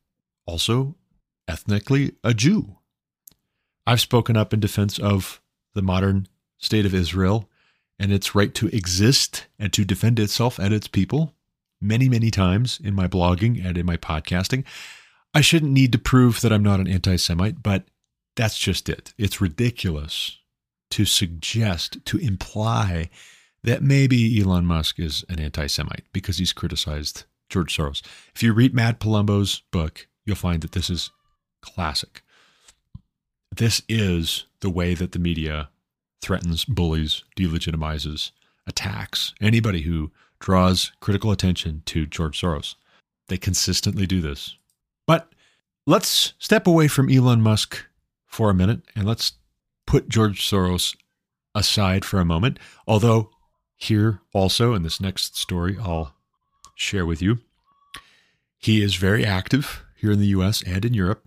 also ethnically a Jew. I've spoken up in defense of the modern state of Israel and its right to exist and to defend itself and its people many, many times in my blogging and in my podcasting. I shouldn't need to prove that I'm not an anti Semite, but that's just it. It's ridiculous to suggest, to imply that maybe Elon Musk is an anti Semite because he's criticized George Soros. If you read Matt Palumbo's book, you'll find that this is classic. This is the way that the media threatens, bullies, delegitimizes, attacks anybody who draws critical attention to George Soros. They consistently do this. But let's step away from Elon Musk for a minute and let's put George Soros aside for a moment. Although, here also in this next story, I'll share with you, he is very active here in the US and in Europe.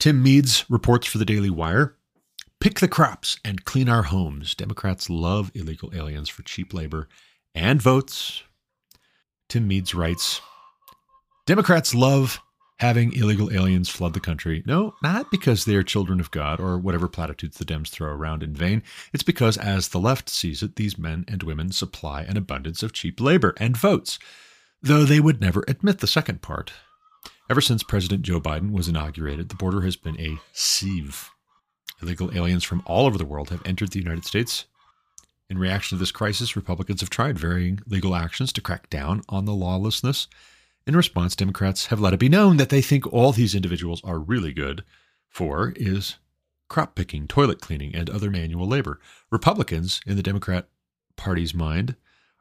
Tim Meads reports for the Daily Wire Pick the crops and clean our homes. Democrats love illegal aliens for cheap labor and votes. Tim Meads writes Democrats love having illegal aliens flood the country. No, not because they are children of God or whatever platitudes the Dems throw around in vain. It's because, as the left sees it, these men and women supply an abundance of cheap labor and votes, though they would never admit the second part. Ever since President Joe Biden was inaugurated, the border has been a sieve. Illegal aliens from all over the world have entered the United States. In reaction to this crisis, Republicans have tried varying legal actions to crack down on the lawlessness in response, Democrats have let it be known that they think all these individuals are really good for is crop picking, toilet cleaning, and other manual labor. Republicans, in the Democrat Party's mind,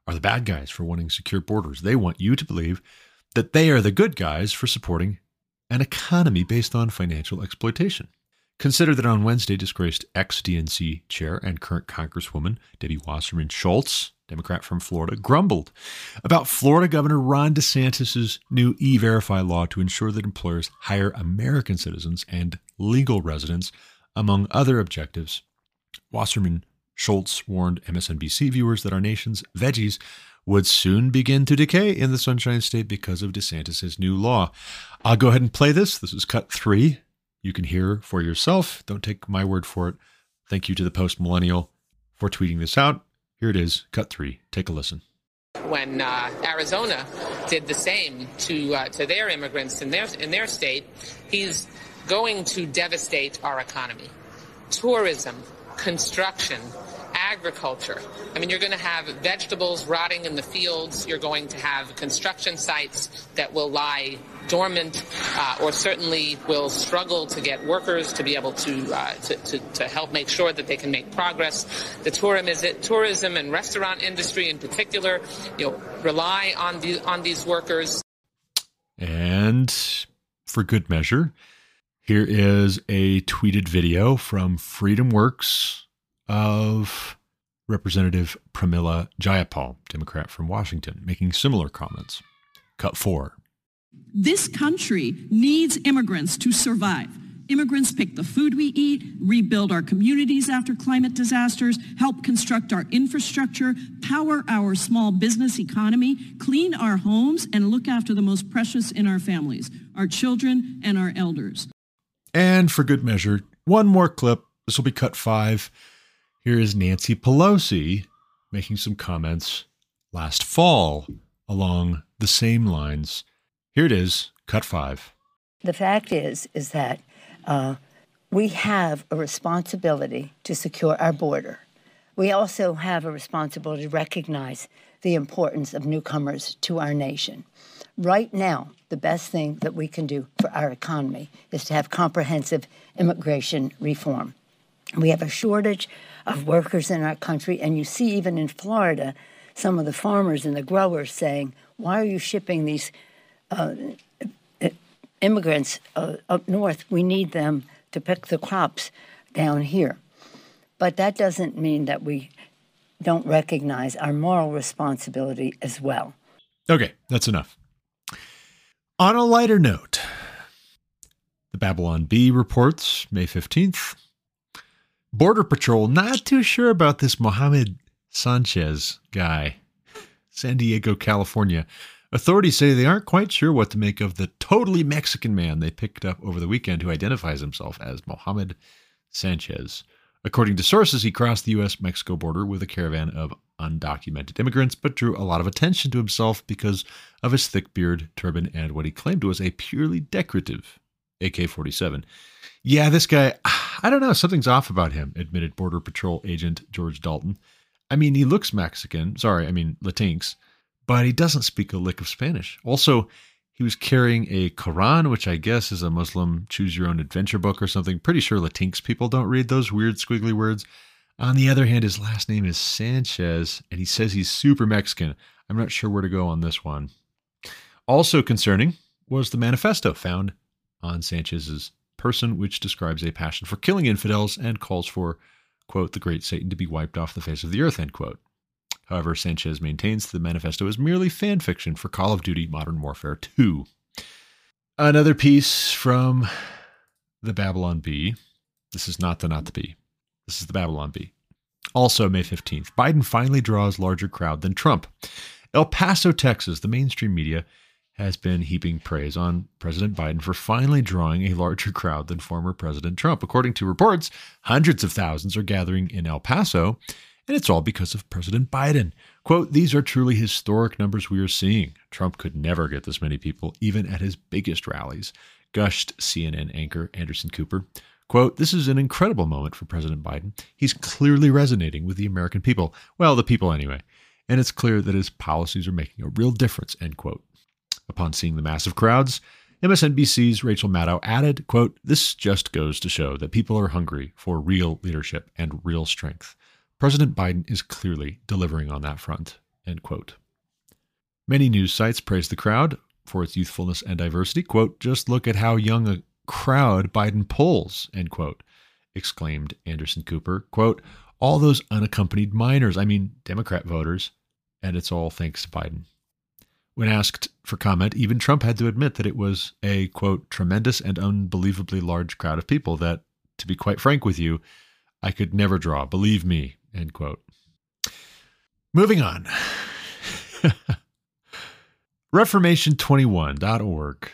are the bad guys for wanting secure borders. They want you to believe that they are the good guys for supporting an economy based on financial exploitation. Consider that on Wednesday, disgraced ex DNC chair and current Congresswoman Debbie Wasserman Schultz Democrat from Florida, grumbled about Florida Governor Ron DeSantis' new e verify law to ensure that employers hire American citizens and legal residents, among other objectives. Wasserman Schultz warned MSNBC viewers that our nation's veggies would soon begin to decay in the Sunshine State because of DeSantis' new law. I'll go ahead and play this. This is cut three. You can hear for yourself. Don't take my word for it. Thank you to the post millennial for tweeting this out. Here it is, cut three. Take a listen. When uh, Arizona did the same to uh, to their immigrants in their in their state, he's going to devastate our economy. Tourism, construction, agriculture. I mean, you're going to have vegetables rotting in the fields. You're going to have construction sites that will lie dormant uh, or certainly will struggle to get workers to be able to, uh, to, to, to, help make sure that they can make progress. The tourism, is it, tourism and restaurant industry in particular, you know, rely on, the, on these workers. And for good measure, here is a tweeted video from Freedom Works of Representative Pramila Jayapal, Democrat from Washington, making similar comments. Cut four. This country needs immigrants to survive. Immigrants pick the food we eat, rebuild our communities after climate disasters, help construct our infrastructure, power our small business economy, clean our homes, and look after the most precious in our families, our children and our elders. And for good measure, one more clip. This will be cut five. Here is Nancy Pelosi making some comments last fall along the same lines. Here it is, cut five. The fact is, is that uh, we have a responsibility to secure our border. We also have a responsibility to recognize the importance of newcomers to our nation. right now, the best thing that we can do for our economy is to have comprehensive immigration reform. We have a shortage of workers in our country, and you see, even in Florida, some of the farmers and the growers saying, Why are you shipping these uh, immigrants uh, up north? We need them to pick the crops down here. But that doesn't mean that we don't recognize our moral responsibility as well. Okay, that's enough. On a lighter note, the Babylon Bee reports May 15th. Border Patrol not too sure about this Mohammed Sanchez guy. San Diego, California. Authorities say they aren't quite sure what to make of the totally Mexican man they picked up over the weekend who identifies himself as Mohammed Sanchez. According to sources, he crossed the U.S. Mexico border with a caravan of undocumented immigrants, but drew a lot of attention to himself because of his thick beard, turban, and what he claimed was a purely decorative AK 47. Yeah, this guy, I don't know, something's off about him, admitted Border Patrol agent George Dalton. I mean, he looks Mexican, sorry, I mean Latinx, but he doesn't speak a lick of Spanish. Also, he was carrying a Quran, which I guess is a Muslim choose your own adventure book or something. Pretty sure Latinx people don't read those weird squiggly words. On the other hand, his last name is Sanchez, and he says he's super Mexican. I'm not sure where to go on this one. Also concerning was the manifesto found on Sanchez's person, which describes a passion for killing infidels and calls for, quote, the great Satan to be wiped off the face of the earth, end quote. However, Sanchez maintains the manifesto is merely fan fiction for Call of Duty Modern Warfare 2. Another piece from the Babylon Bee. This is not the not the Bee. This is the Babylon Bee. Also, May 15th, Biden finally draws larger crowd than Trump. El Paso, Texas, the mainstream media has been heaping praise on President Biden for finally drawing a larger crowd than former President Trump. According to reports, hundreds of thousands are gathering in El Paso, and it's all because of President Biden. Quote, these are truly historic numbers we are seeing. Trump could never get this many people, even at his biggest rallies, gushed CNN anchor Anderson Cooper. Quote, this is an incredible moment for President Biden. He's clearly resonating with the American people. Well, the people anyway. And it's clear that his policies are making a real difference, end quote. Upon seeing the massive crowds, MSNBC's Rachel Maddow added, quote, this just goes to show that people are hungry for real leadership and real strength. President Biden is clearly delivering on that front, end quote. Many news sites praise the crowd for its youthfulness and diversity. Quote, just look at how young a crowd Biden pulls, end quote, exclaimed Anderson Cooper. Quote, all those unaccompanied minors, I mean, Democrat voters, and it's all thanks to Biden. When asked for comment, even Trump had to admit that it was a, quote, tremendous and unbelievably large crowd of people that, to be quite frank with you, I could never draw, believe me, end quote. Moving on. Reformation21.org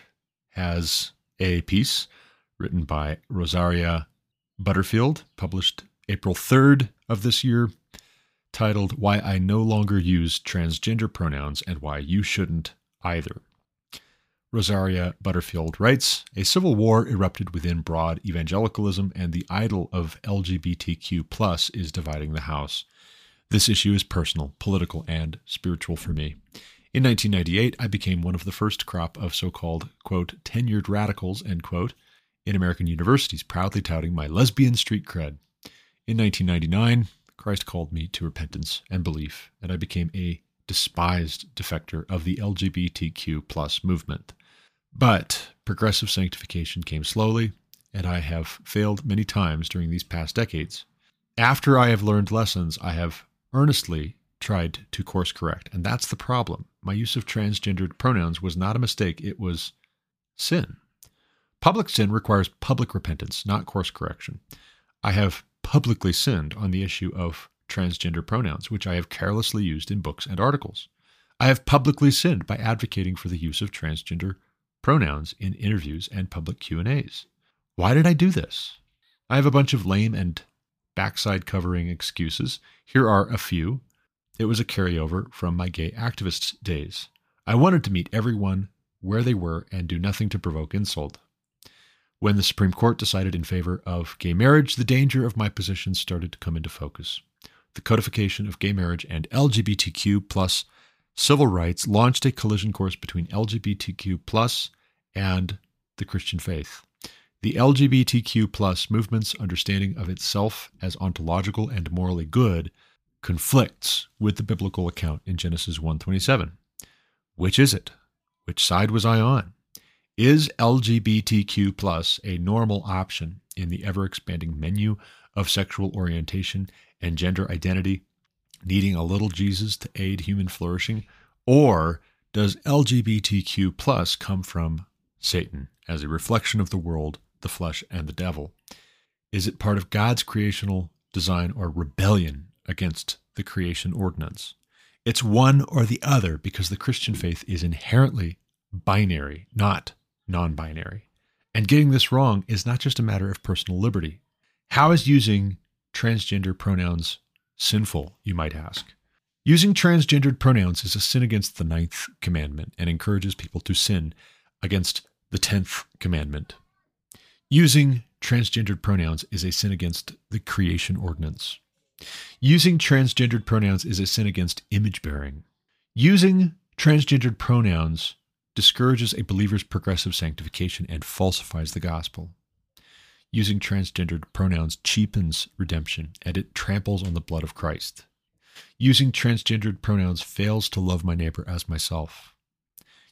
has a piece written by Rosaria Butterfield, published April 3rd of this year, titled Why I No Longer Use Transgender Pronouns and Why You Shouldn't Either. Rosaria Butterfield writes A civil war erupted within broad evangelicalism, and the idol of LGBTQ is dividing the House. This issue is personal, political, and spiritual for me. In 1998, I became one of the first crop of so called, quote, tenured radicals, end quote, in American universities, proudly touting my lesbian street cred. In 1999, Christ called me to repentance and belief, and I became a despised defector of the LGBTQ plus movement. But progressive sanctification came slowly, and I have failed many times during these past decades. After I have learned lessons, I have earnestly tried to course correct, and that's the problem. My use of transgendered pronouns was not a mistake, it was sin. Public sin requires public repentance, not course correction. I have publicly sinned on the issue of transgender pronouns, which I have carelessly used in books and articles. I have publicly sinned by advocating for the use of transgender pronouns in interviews and public Q&As. Why did I do this? I have a bunch of lame and backside covering excuses. Here are a few. It was a carryover from my gay activist days. I wanted to meet everyone where they were and do nothing to provoke insult. When the Supreme Court decided in favor of gay marriage, the danger of my position started to come into focus. The codification of gay marriage and LGBTQ plus civil rights launched a collision course between LGBTQ plus and the Christian faith. The LGBTQ plus movement's understanding of itself as ontological and morally good conflicts with the biblical account in Genesis 1:27. Which is it? Which side was I on? Is LGBTQ plus a normal option in the ever expanding menu of sexual orientation and gender identity, needing a little Jesus to aid human flourishing? Or does LGBTQ plus come from Satan as a reflection of the world, the flesh, and the devil? Is it part of God's creational design or rebellion against the creation ordinance? It's one or the other because the Christian faith is inherently binary, not non binary. And getting this wrong is not just a matter of personal liberty. How is using transgender pronouns sinful, you might ask? Using transgendered pronouns is a sin against the ninth commandment and encourages people to sin against the tenth commandment. Using transgendered pronouns is a sin against the creation ordinance. Using transgendered pronouns is a sin against image bearing. Using transgendered pronouns discourages a believer's progressive sanctification and falsifies the gospel. Using transgendered pronouns cheapens redemption and it tramples on the blood of Christ. Using transgendered pronouns fails to love my neighbor as myself.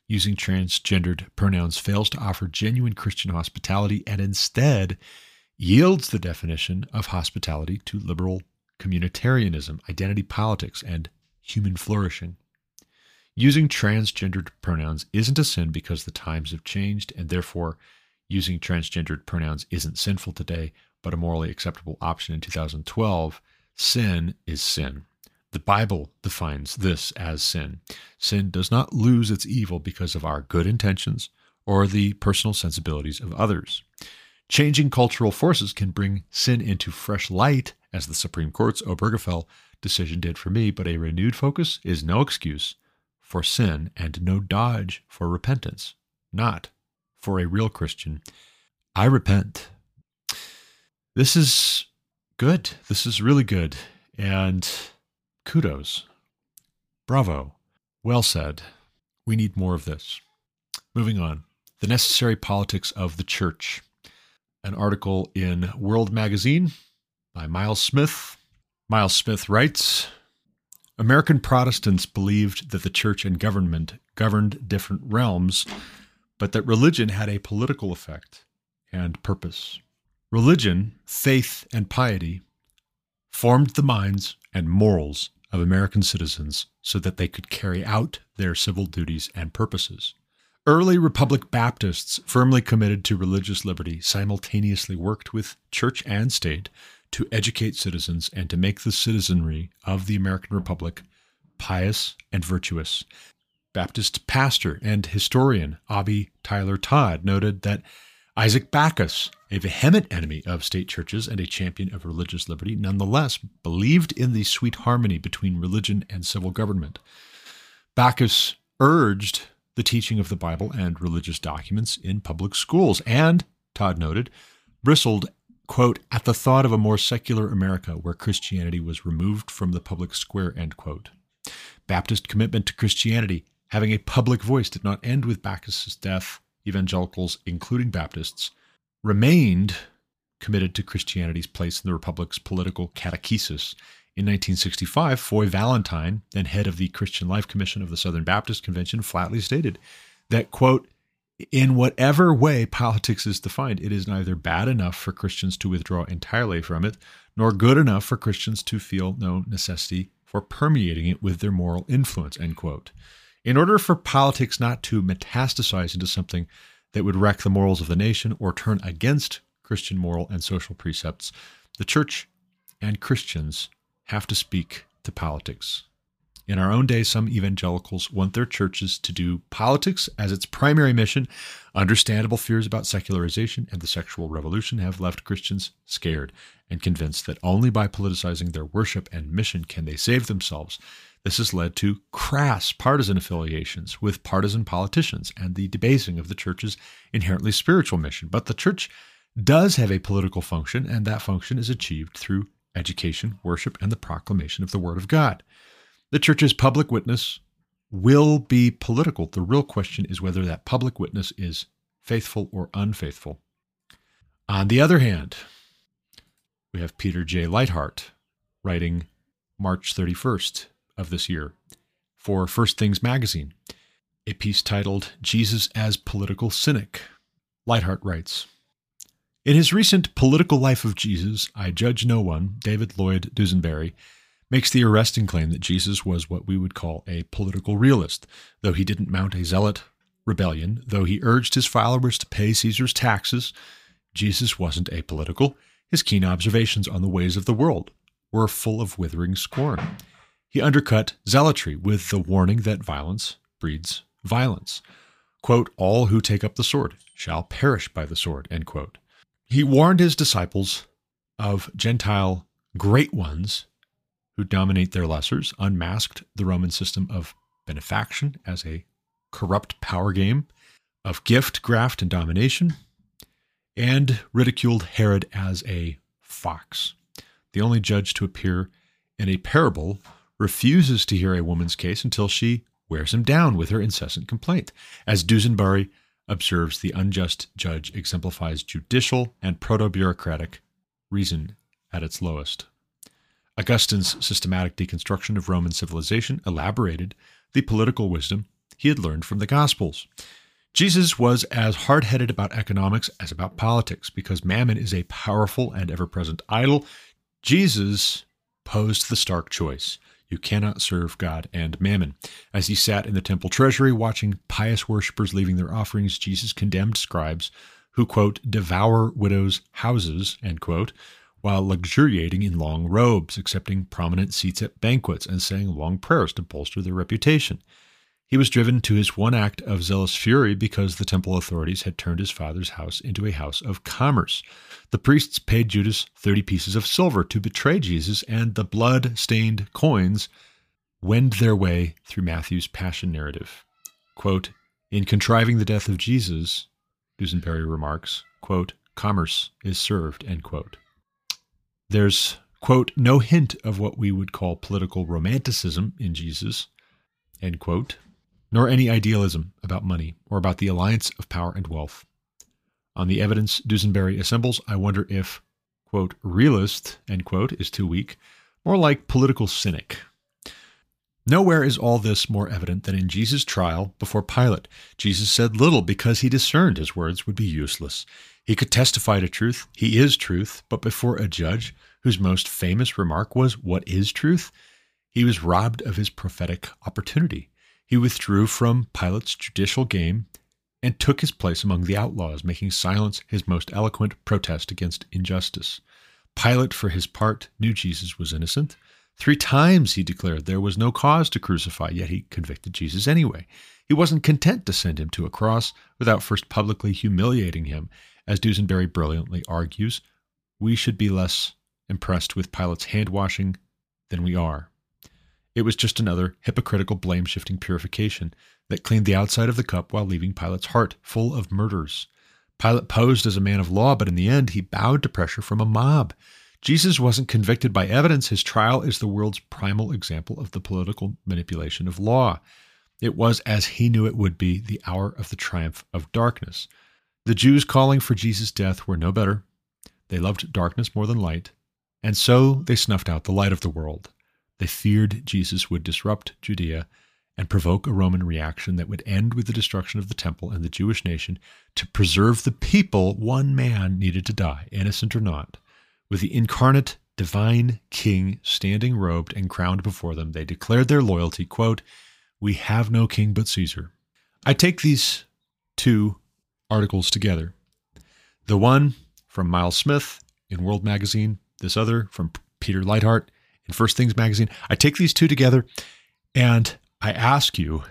Using transgendered pronouns fails to offer genuine Christian hospitality and instead yields the definition of hospitality to liberal communitarianism, identity politics, and human flourishing. Using transgendered pronouns isn't a sin because the times have changed, and therefore using transgendered pronouns isn't sinful today, but a morally acceptable option in 2012. Sin is sin. The Bible defines this as sin. Sin does not lose its evil because of our good intentions or the personal sensibilities of others. Changing cultural forces can bring sin into fresh light, as the Supreme Court's Obergefell decision did for me, but a renewed focus is no excuse for sin and no dodge for repentance, not for a real Christian. I repent. This is good. This is really good. And kudos. Bravo. Well said. We need more of this. Moving on. The necessary politics of the church. An article in World Magazine by Miles Smith. Miles Smith writes American Protestants believed that the church and government governed different realms, but that religion had a political effect and purpose. Religion, faith, and piety formed the minds and morals of American citizens so that they could carry out their civil duties and purposes. Early Republic Baptists, firmly committed to religious liberty, simultaneously worked with church and state to educate citizens and to make the citizenry of the American Republic pious and virtuous. Baptist pastor and historian Obbie Tyler Todd noted that Isaac Backus, a vehement enemy of state churches and a champion of religious liberty, nonetheless believed in the sweet harmony between religion and civil government. Backus urged the teaching of the Bible and religious documents in public schools and, Todd noted, bristled quote, at the thought of a more secular America where Christianity was removed from the public square, end quote. Baptist commitment to Christianity, having a public voice, did not end with Backus's death. Evangelicals, including Baptists, remained committed to Christianity's place in the Republic's political catechesis. In 1965, Foy Valentine, then head of the Christian Life Commission of the Southern Baptist Convention, flatly stated that, quote, in whatever way politics is defined, it is neither bad enough for Christians to withdraw entirely from it, nor good enough for Christians to feel no necessity for permeating it with their moral influence. End quote. In order for politics not to metastasize into something that would wreck the morals of the nation or turn against Christian moral and social precepts, the church and Christians have to speak to politics. In our own day, some evangelicals want their churches to do politics as its primary mission. Understandable fears about secularization and the sexual revolution have left Christians scared and convinced that only by politicizing their worship and mission can they save themselves. This has led to crass partisan affiliations with partisan politicians and the debasing of the church's inherently spiritual mission. But the church does have a political function, and that function is achieved through education, worship, and the proclamation of the Word of God. The church's public witness will be political. The real question is whether that public witness is faithful or unfaithful. On the other hand, we have Peter J. Leithart writing March 31st of this year for First Things magazine, a piece titled Jesus as Political Cynic. Leithart writes In his recent Political Life of Jesus, I Judge No One, David Lloyd Dusenbury makes the arresting claim that Jesus was what we would call a political realist, though he didn't mount a zealot rebellion, though he urged his followers to pay Caesar's taxes. Jesus wasn't apolitical. His keen observations on the ways of the world were full of withering scorn. He undercut zealotry with the warning that violence breeds violence. Quote, All who take up the sword shall perish by the sword. End quote. He warned his disciples of Gentile great ones who dominate their lessers, unmasked the Roman system of benefaction as a corrupt power game, of gift, graft, and domination, and ridiculed Herod as a fox. The only judge to appear in a parable refuses to hear a woman's case until she wears him down with her incessant complaint. As Dusenbury observes, the unjust judge exemplifies judicial and proto bureaucratic reason at its lowest. Augustine's systematic deconstruction of Roman civilization elaborated the political wisdom he had learned from the Gospels. Jesus was as hard headed about economics as about politics because mammon is a powerful and ever present idol. Jesus posed the stark choice you cannot serve God and mammon. As he sat in the temple treasury watching pious worshippers leaving their offerings, Jesus condemned scribes who, quote, devour widows' houses, end quote, while luxuriating in long robes, accepting prominent seats at banquets, and saying long prayers to bolster their reputation. He was driven to his one act of zealous fury because the temple authorities had turned his father's house into a house of commerce. The priests paid Judas 30 pieces of silver to betray Jesus, and the blood stained coins wend their way through Matthew's passion narrative. Quote, In contriving the death of Jesus, Dusenbury remarks, quote, commerce is served, end quote. There's, quote, no hint of what we would call political romanticism in Jesus, end quote, nor any idealism about money or about the alliance of power and wealth. On the evidence Dusenbury assembles, I wonder if, quote, realist, end quote, is too weak, more like political cynic. Nowhere is all this more evident than in Jesus' trial before Pilate. Jesus said little because he discerned his words would be useless. He could testify to truth. He is truth. But before a judge whose most famous remark was, What is truth? he was robbed of his prophetic opportunity. He withdrew from Pilate's judicial game and took his place among the outlaws, making silence his most eloquent protest against injustice. Pilate, for his part, knew Jesus was innocent. Three times he declared there was no cause to crucify, yet he convicted Jesus anyway. He wasn't content to send him to a cross without first publicly humiliating him as Dusenbury brilliantly argues, we should be less impressed with Pilate's hand washing than we are. It was just another hypocritical blame shifting purification that cleaned the outside of the cup while leaving Pilate's heart full of murders. Pilate posed as a man of law, but in the end, he bowed to pressure from a mob. Jesus wasn't convicted by evidence. His trial is the world's primal example of the political manipulation of law. It was, as he knew it would be, the hour of the triumph of darkness. The Jews calling for Jesus' death were no better. They loved darkness more than light, and so they snuffed out the light of the world. They feared Jesus would disrupt Judea and provoke a Roman reaction that would end with the destruction of the temple and the Jewish nation. To preserve the people, one man needed to die, innocent or not. With the incarnate divine king standing robed and crowned before them, they declared their loyalty, quote, We have no king but Caesar. I take these two articles together. The one from Miles Smith in World Magazine, this other from Peter Leithart in First Things Magazine. I take these two together and I ask you,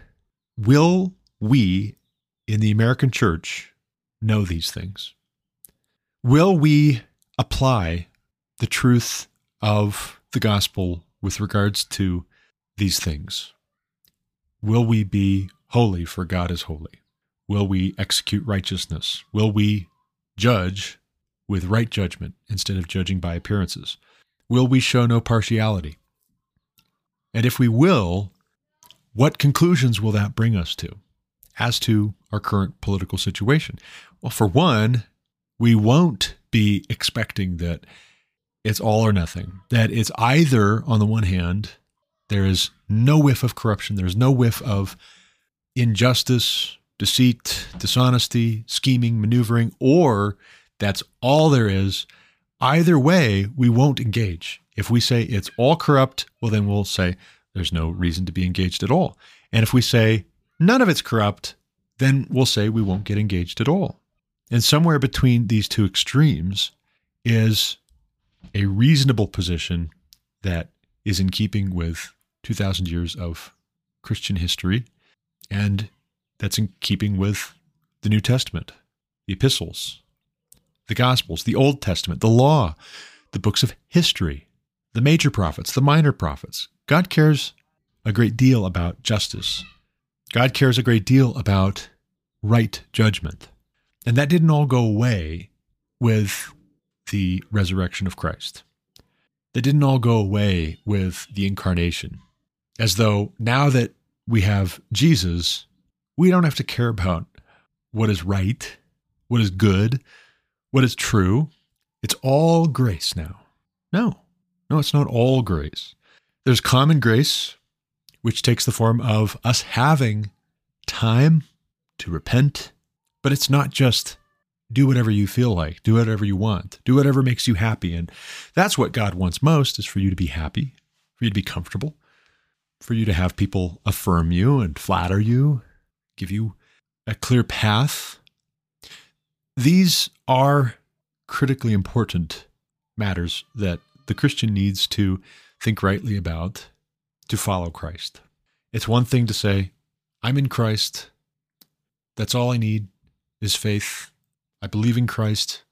will we in the American church know these things? Will we apply the truth of the gospel with regards to these things? Will we be holy for God is holy? Will we execute righteousness? Will we judge with right judgment instead of judging by appearances? Will we show no partiality? And if we will, what conclusions will that bring us to as to our current political situation? Well, for one, we won't be expecting that it's all or nothing, that it's either, on the one hand, there is no whiff of corruption, there's no whiff of injustice, deceit, dishonesty, scheming, maneuvering, or that's all there is. Either way, we won't engage. If we say it's all corrupt, well, then we'll say there's no reason to be engaged at all. And if we say none of it's corrupt, then we'll say we won't get engaged at all. And somewhere between these two extremes is a reasonable position that is in keeping with 2,000 years of Christian history and that's in keeping with the New Testament, the epistles, the Gospels, the Old Testament, the law, the books of history, the major prophets, the minor prophets. God cares a great deal about justice. God cares a great deal about right judgment. And that didn't all go away with the resurrection of Christ. That didn't all go away with the incarnation. As though now that we have Jesus, we don't have to care about what is right, what is good, what is true. It's all grace now. No, no, it's not all grace. There's common grace, which takes the form of us having time to repent, but it's not just do whatever you feel like, do whatever you want, do whatever makes you happy. And that's what God wants most is for you to be happy, for you to be comfortable, for you to have people affirm you and flatter you, give you a clear path. These are critically important matters that the Christian needs to think rightly about to follow Christ. It's one thing to say, I'm in Christ. That's all I need is faith. I believe in Christ.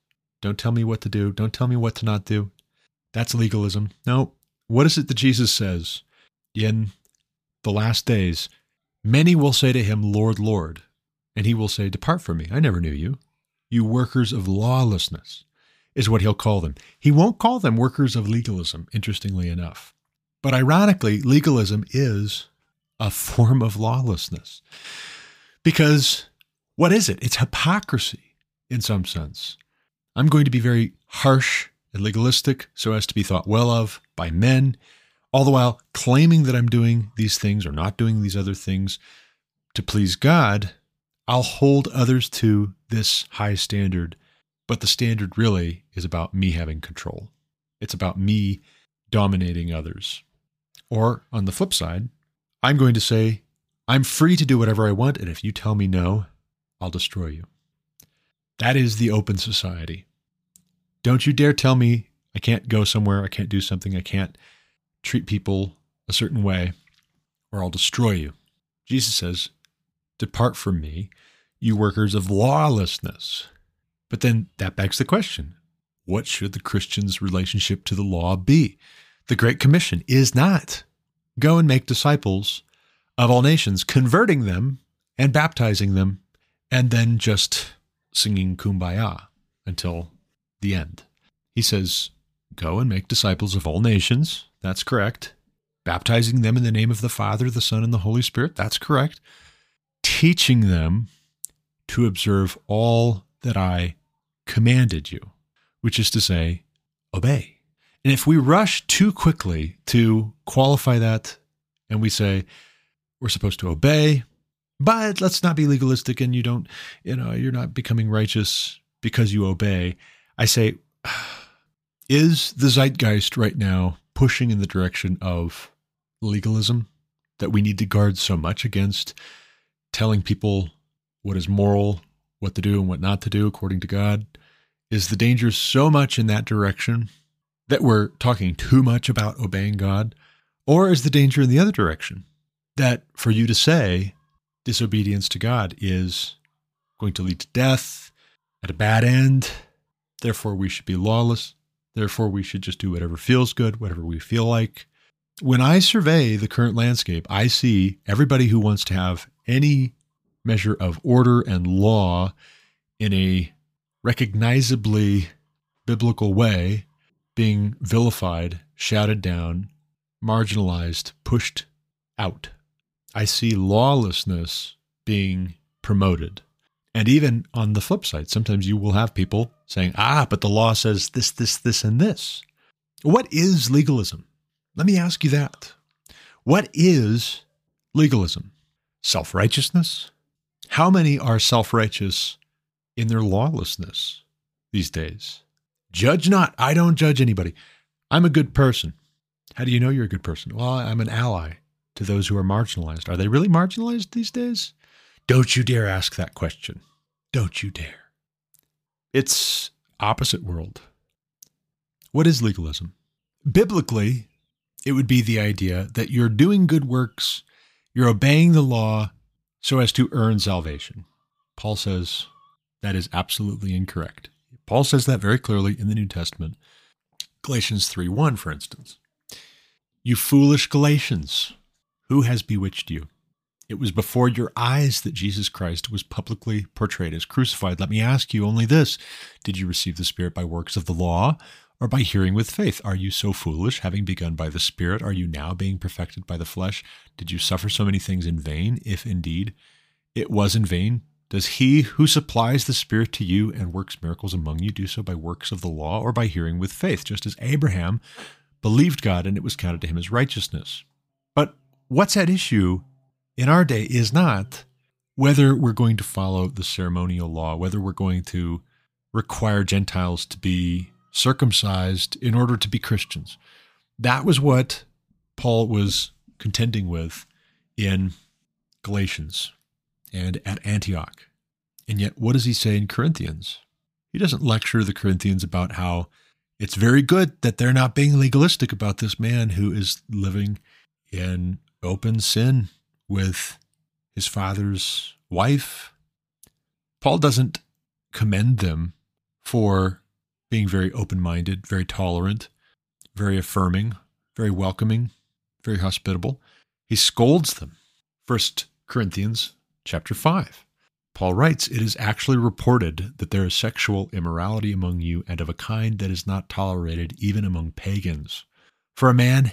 Don't tell me what to do. Don't tell me what to not do. That's legalism. No. What is it that Jesus says in the last days? Many will say to him, Lord, Lord. And he will say, Depart from me. I never knew you. You workers of lawlessness is what he'll call them. He won't call them workers of legalism, interestingly enough. But ironically, legalism is a form of lawlessness. Because what is it? It's hypocrisy in some sense. I'm going to be very harsh and legalistic so as to be thought well of by men, all the while claiming that I'm doing these things or not doing these other things to please God. I'll hold others to this high standard but the standard really is about me having control. It's about me dominating others. Or on the flip side, I'm going to say, I'm free to do whatever I want, and if you tell me no, I'll destroy you. That is the open society. Don't you dare tell me I can't go somewhere, I can't do something, I can't treat people a certain way, or I'll destroy you. Jesus says, Depart from me, you workers of lawlessness. But then that begs the question what should the Christian's relationship to the law be? The Great Commission is not go and make disciples of all nations, converting them and baptizing them, and then just singing kumbaya until the end. He says, Go and make disciples of all nations. That's correct. Baptizing them in the name of the Father, the Son, and the Holy Spirit. That's correct. Teaching them to observe all that I commanded you, which is to say, obey. And if we rush too quickly to qualify that and we say, we're supposed to obey, but let's not be legalistic and you don't, you know, you're not becoming righteous because you obey. I say, is the zeitgeist right now pushing in the direction of legalism that we need to guard so much against telling people what is moral, what to do and what not to do according to God? Is the danger so much in that direction that we're talking too much about obeying God? Or is the danger in the other direction that for you to say disobedience to God is going to lead to death at a bad end, therefore we should be lawless, therefore we should just do whatever feels good, whatever we feel like? When I survey the current landscape, I see everybody who wants to have any measure of order and law in a recognizably biblical way being vilified, shouted down, marginalized, pushed out. I see lawlessness being promoted. And even on the flip side, sometimes you will have people saying, ah, but the law says this, this, this, and this. What is legalism? Let me ask you that. What is legalism? Self righteousness? How many are self righteous in their lawlessness these days? Judge not. I don't judge anybody. I'm a good person. How do you know you're a good person? Well, I'm an ally to those who are marginalized. Are they really marginalized these days? Don't you dare ask that question. Don't you dare. It's opposite world. What is legalism? Biblically, it would be the idea that you're doing good works, you're obeying the law so as to earn salvation. Paul says that is absolutely incorrect. Paul says that very clearly in the New Testament. Galatians 3:1 for instance. You foolish Galatians, who has bewitched you? It was before your eyes that Jesus Christ was publicly portrayed as crucified. Let me ask you only this Did you receive the Spirit by works of the law or by hearing with faith? Are you so foolish, having begun by the Spirit? Are you now being perfected by the flesh? Did you suffer so many things in vain, if indeed it was in vain? Does he who supplies the Spirit to you and works miracles among you do so by works of the law or by hearing with faith, just as Abraham believed God and it was counted to him as righteousness? What's at issue in our day is not whether we're going to follow the ceremonial law, whether we're going to require Gentiles to be circumcised in order to be Christians. That was what Paul was contending with in Galatians and at Antioch. And yet, what does he say in Corinthians? He doesn't lecture the Corinthians about how it's very good that they're not being legalistic about this man who is living in open sin with his father's wife. Paul doesn't commend them for being very open minded, very tolerant, very affirming, very welcoming, very hospitable. He scolds them. First Corinthians chapter 5. Paul writes, It is actually reported that there is sexual immorality among you and of a kind that is not tolerated even among pagans. For a man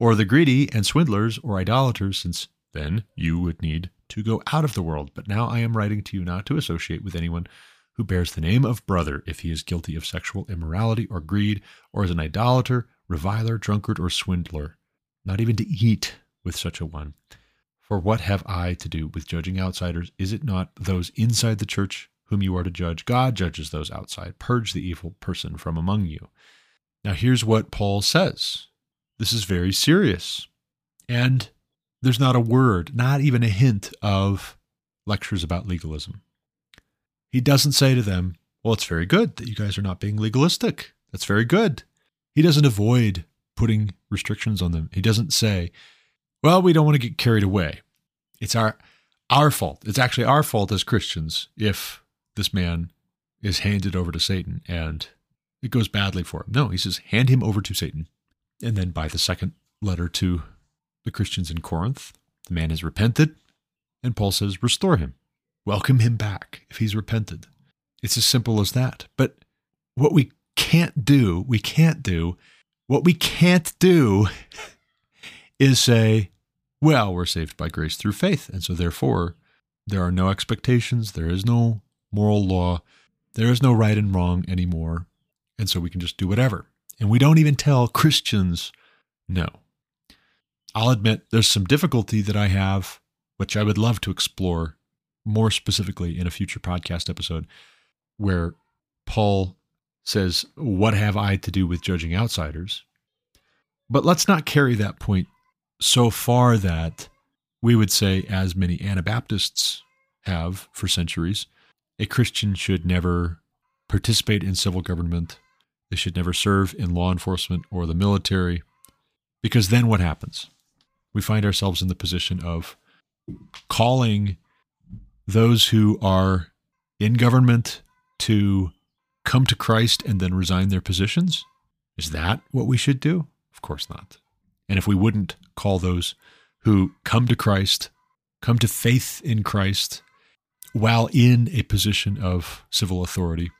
or the greedy and swindlers or idolaters, since then you would need to go out of the world. But now I am writing to you not to associate with anyone who bears the name of brother if he is guilty of sexual immorality or greed, or is an idolater, reviler, drunkard, or swindler, not even to eat with such a one. For what have I to do with judging outsiders? Is it not those inside the church whom you are to judge? God judges those outside. Purge the evil person from among you. Now, here's what Paul says this is very serious. And there's not a word, not even a hint of lectures about legalism. He doesn't say to them, Well, it's very good that you guys are not being legalistic. That's very good. He doesn't avoid putting restrictions on them. He doesn't say, Well, we don't want to get carried away. It's our our fault. It's actually our fault as Christians if this man is handed over to Satan and it goes badly for him. No, he says, hand him over to Satan. And then by the second letter to the Christians in Corinth. The man has repented, and Paul says, restore him. Welcome him back if he's repented. It's as simple as that. But what we can't do, we can't do, what we can't do is say, well, we're saved by grace through faith. And so therefore, there are no expectations, there is no moral law, there is no right and wrong anymore. And so we can just do whatever. And we don't even tell Christians no. I'll admit there's some difficulty that I have, which I would love to explore more specifically in a future podcast episode where Paul says, What have I to do with judging outsiders? But let's not carry that point so far that we would say, as many Anabaptists have for centuries, a Christian should never participate in civil government. They should never serve in law enforcement or the military. Because then what happens? We find ourselves in the position of calling those who are in government to come to Christ and then resign their positions? Is that what we should do? Of course not. And if we wouldn't call those who come to Christ, come to faith in Christ, while in a position of civil authority,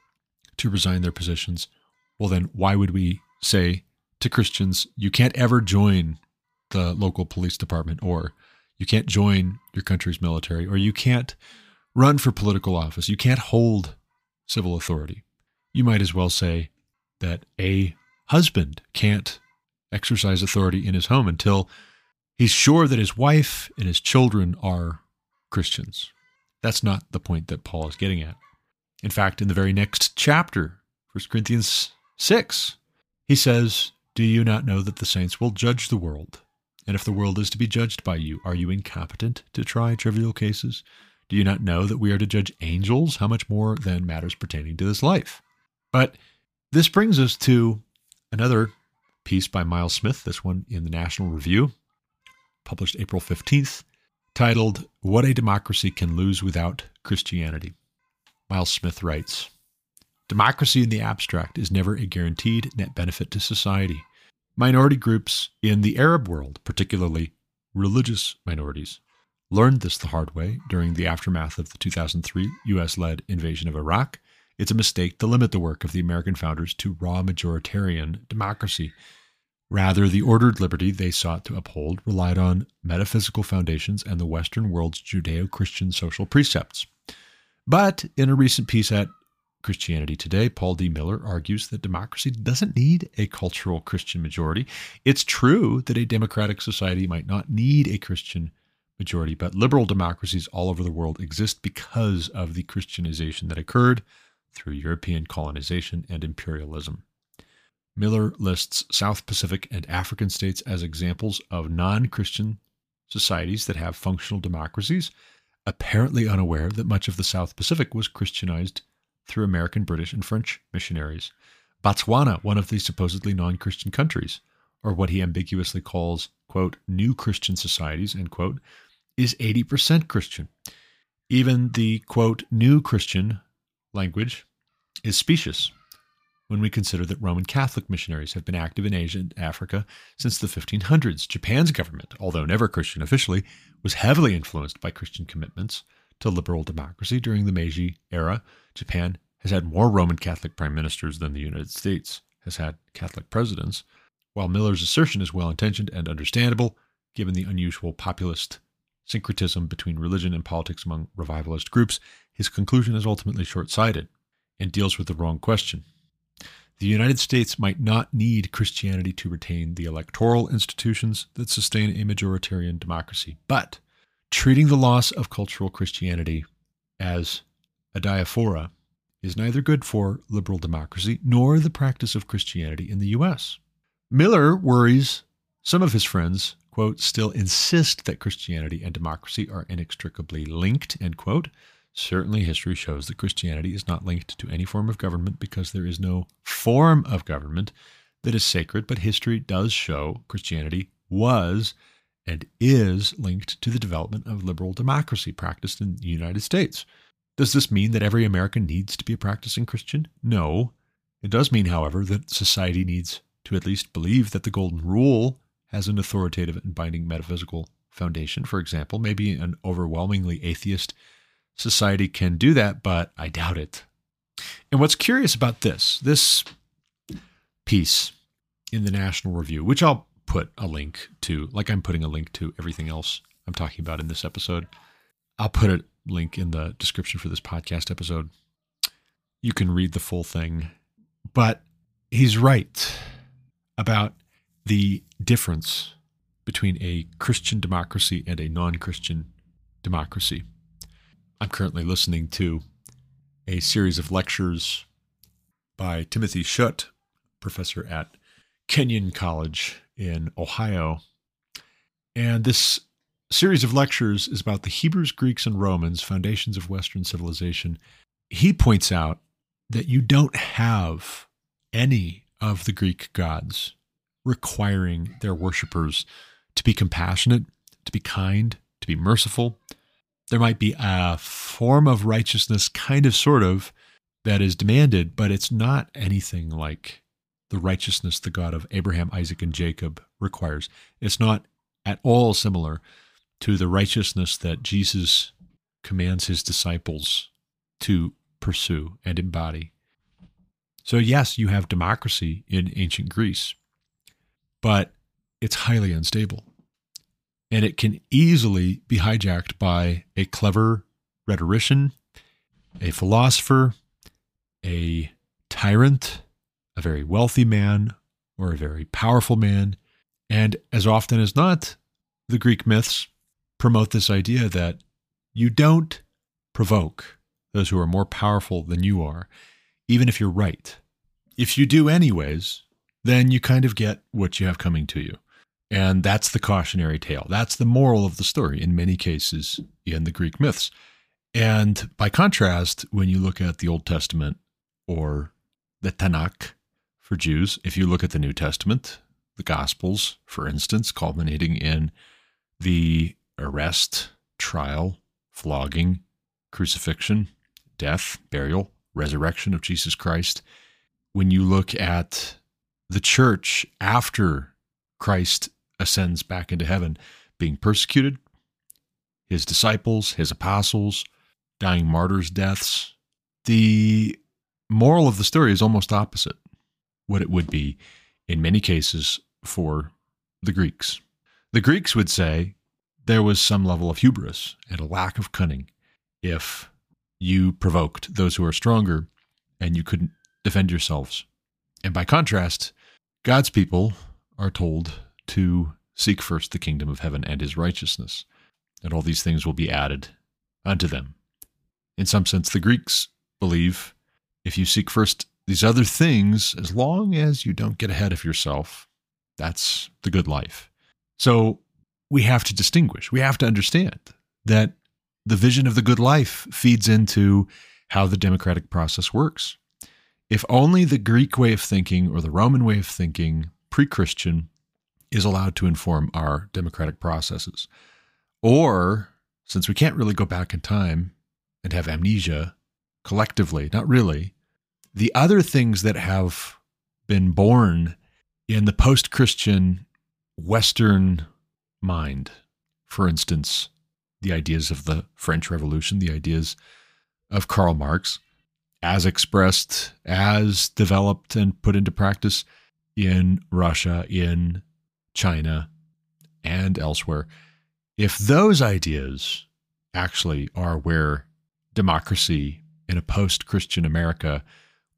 to resign their positions, well, then why would we say to Christians, you can't ever join the local police department, or you can't join your country's military, or you can't run for political office, you can't hold civil authority? You might as well say that a husband can't exercise authority in his home until he's sure that his wife and his children are Christians. That's not the point that Paul is getting at. In fact, in the very next chapter, 1 Corinthians 6, he says, Do you not know that the saints will judge the world? And if the world is to be judged by you, are you incompetent to try trivial cases? Do you not know that we are to judge angels? How much more than matters pertaining to this life? But this brings us to another piece by Miles Smith, this one in the National Review, published April 15th, titled What a Democracy Can Lose Without Christianity. Miles Smith writes Democracy in the abstract is never a guaranteed net benefit to society. Minority groups in the Arab world, particularly religious minorities, learned this the hard way during the aftermath of the 2003 US led invasion of Iraq it's a mistake to limit the work of the American founders to raw majoritarian democracy. Rather, the ordered liberty they sought to uphold relied on metaphysical foundations and the Western world's Judeo Christian social precepts. But in a recent piece at Christianity Today, Paul D. Miller argues that democracy doesn't need a cultural Christian majority. It's true that a democratic society might not need a Christian majority, but liberal democracies all over the world exist because of the Christianization that occurred through European colonization and imperialism. Miller lists South Pacific and African states as examples of non Christian societies that have functional democracies, apparently unaware that much of the South Pacific was Christianized through American, British, and French missionaries. Botswana, one of the supposedly non Christian countries, or what he ambiguously calls, quote, new Christian societies, end quote, is 80% Christian. Even the, quote, new Christian language is specious when we consider that Roman Catholic missionaries have been active in Asia and Africa since the 1500s. Japan's government, although never Christian officially, was heavily influenced by Christian commitments to liberal democracy during the Meiji era. Japan has had more Roman Catholic prime ministers than the United States has had Catholic presidents. While Miller's assertion is well intentioned and understandable, given the unusual populist syncretism between religion and politics among revivalist groups, his conclusion is ultimately short sighted and deals with the wrong question. The United States might not need Christianity to retain the electoral institutions that sustain a majoritarian democracy, but treating the loss of cultural Christianity as a diaspora is neither good for liberal democracy nor the practice of Christianity in the U.S. Miller worries some of his friends quote, still insist that Christianity and democracy are inextricably linked, end quote. Certainly, history shows that Christianity is not linked to any form of government because there is no form of government that is sacred, but history does show Christianity was and is linked to the development of liberal democracy practiced in the United States. Does this mean that every American needs to be a practicing Christian? No. It does mean, however, that society needs to at least believe that the Golden Rule has an authoritative and binding metaphysical foundation, for example. Maybe an overwhelmingly atheist society can do that, but I doubt it. And what's curious about this, this piece in the National Review, which I'll put a link to, like I'm putting a link to everything else I'm talking about in this episode. I'll put a link in the description for this podcast episode. You can read the full thing. But he's right about the difference between a Christian democracy and a non Christian democracy. I'm currently listening to a series of lectures by Timothy Shutt, professor at Kenyon College in Ohio. And this series of lectures is about the Hebrews, Greeks, and Romans, foundations of Western civilization. He points out that you don't have any of the Greek gods requiring their worshippers to be compassionate, to be kind, to be merciful. There might be a form of righteousness, kind of, sort of, that is demanded, but it's not anything like the righteousness the God of Abraham, Isaac, and Jacob requires. It's not at all similar to the righteousness that Jesus commands his disciples to pursue and embody. So, yes, you have democracy in ancient Greece, but it's highly unstable. And it can easily be hijacked by a clever rhetorician, a philosopher, a tyrant, a very wealthy man, or a very powerful man. And as often as not, the Greek myths promote this idea that you don't provoke those who are more powerful than you are, even if you're right. If you do, anyways, then you kind of get what you have coming to you. And that's the cautionary tale. That's the moral of the story in many cases in the Greek myths. And by contrast, when you look at the Old Testament or the Tanakh for Jews, if you look at the New Testament, the Gospels, for instance, culminating in the arrest, trial, flogging, crucifixion, death, burial, resurrection of Jesus Christ. When you look at the church after Christ ascends back into heaven, being persecuted, his disciples, his apostles, dying martyrs' deaths, the moral of the story is almost opposite what it would be in many cases for the Greeks. The Greeks would say there was some level of hubris and a lack of cunning if you provoked those who are stronger and you couldn't defend yourselves. And by contrast, God's people are told to seek first the kingdom of heaven and his righteousness, and all these things will be added unto them. In some sense, the Greeks believe if you seek first these other things, as long as you don't get ahead of yourself, that's the good life. So we have to distinguish. We have to understand that the vision of the good life feeds into how the democratic process works. If only the Greek way of thinking or the Roman way of thinking, pre Christian, is allowed to inform our democratic processes. Or, since we can't really go back in time and have amnesia collectively, not really, the other things that have been born in the post Christian Western mind, for instance, the ideas of the French Revolution, the ideas of Karl Marx, as expressed, as developed and put into practice in Russia, in China, and elsewhere. If those ideas actually are where democracy in a post Christian America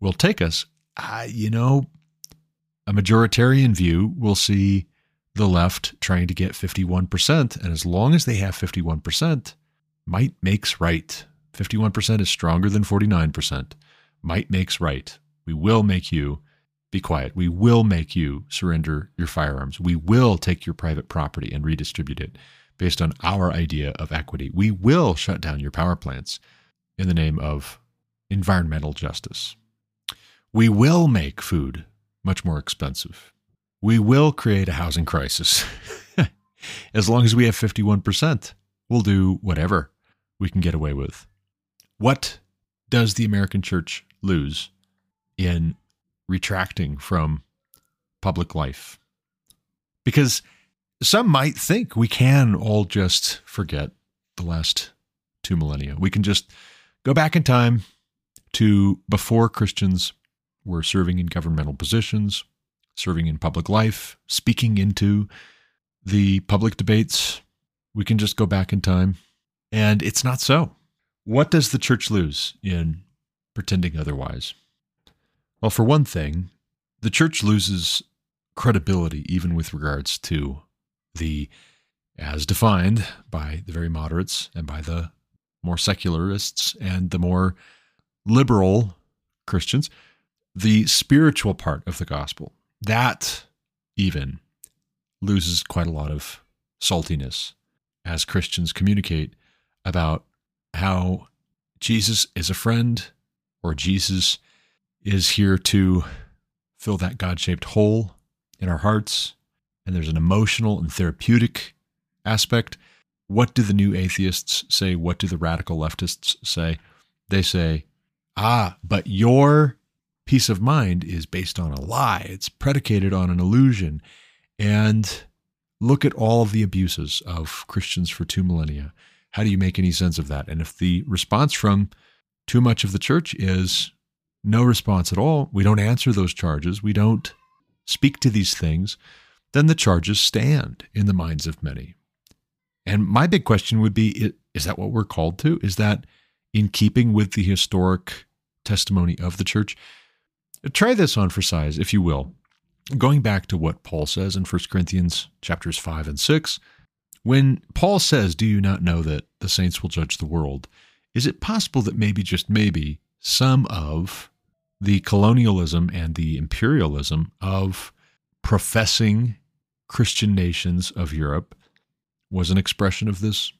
will take us, uh, you know, a majoritarian view will see the left trying to get 51%. And as long as they have 51%, might makes right. 51% is stronger than 49%. Might makes right. We will make you be quiet. We will make you surrender your firearms. We will take your private property and redistribute it based on our idea of equity. We will shut down your power plants in the name of environmental justice. We will make food much more expensive we will create a housing crisis. as long as we have 51%, we'll do whatever we can get away with. What does the American church lose in retracting from public life? Because some might think we can all just forget the last two millennia. We can just go back in time to before Christians were serving in governmental positions, serving in public life, speaking into the public debates. We can just go back in time. And it's not so. What does the church lose in pretending otherwise? Well, for one thing, the church loses credibility even with regards to the, as defined by the very moderates and by the more secularists and the more liberal Christians, the spiritual part of the gospel, that even loses quite a lot of saltiness as Christians communicate about how Jesus is a friend or Jesus is here to fill that God shaped hole in our hearts. And there's an emotional and therapeutic aspect. What do the new atheists say? What do the radical leftists say? They say, ah, but your peace of mind is based on a lie, it's predicated on an illusion. And look at all of the abuses of Christians for two millennia. How do you make any sense of that? And if the response from too much of the church is no response at all, we don't answer those charges, we don't speak to these things, then the charges stand in the minds of many. And my big question would be is that what we're called to? Is that in keeping with the historic testimony of the church? Try this on for size, if you will. Going back to what Paul says in 1 Corinthians chapters 5 and 6, when Paul says, Do you not know that the saints will judge the world? Is it possible that maybe, just maybe, some of the colonialism and the imperialism of professing Christian nations of Europe was an expression of this?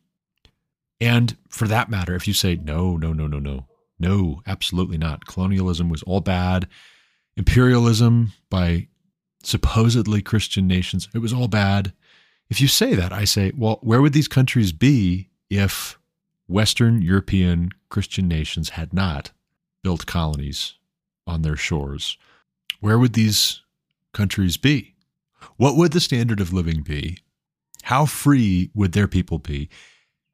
And for that matter, if you say, no, no, no, no, no, no, absolutely not. Colonialism was all bad. Imperialism by supposedly Christian nations, it was all bad. If you say that, I say, well, where would these countries be if Western European Christian nations had not built colonies on their shores? Where would these countries be? What would the standard of living be? How free would their people be?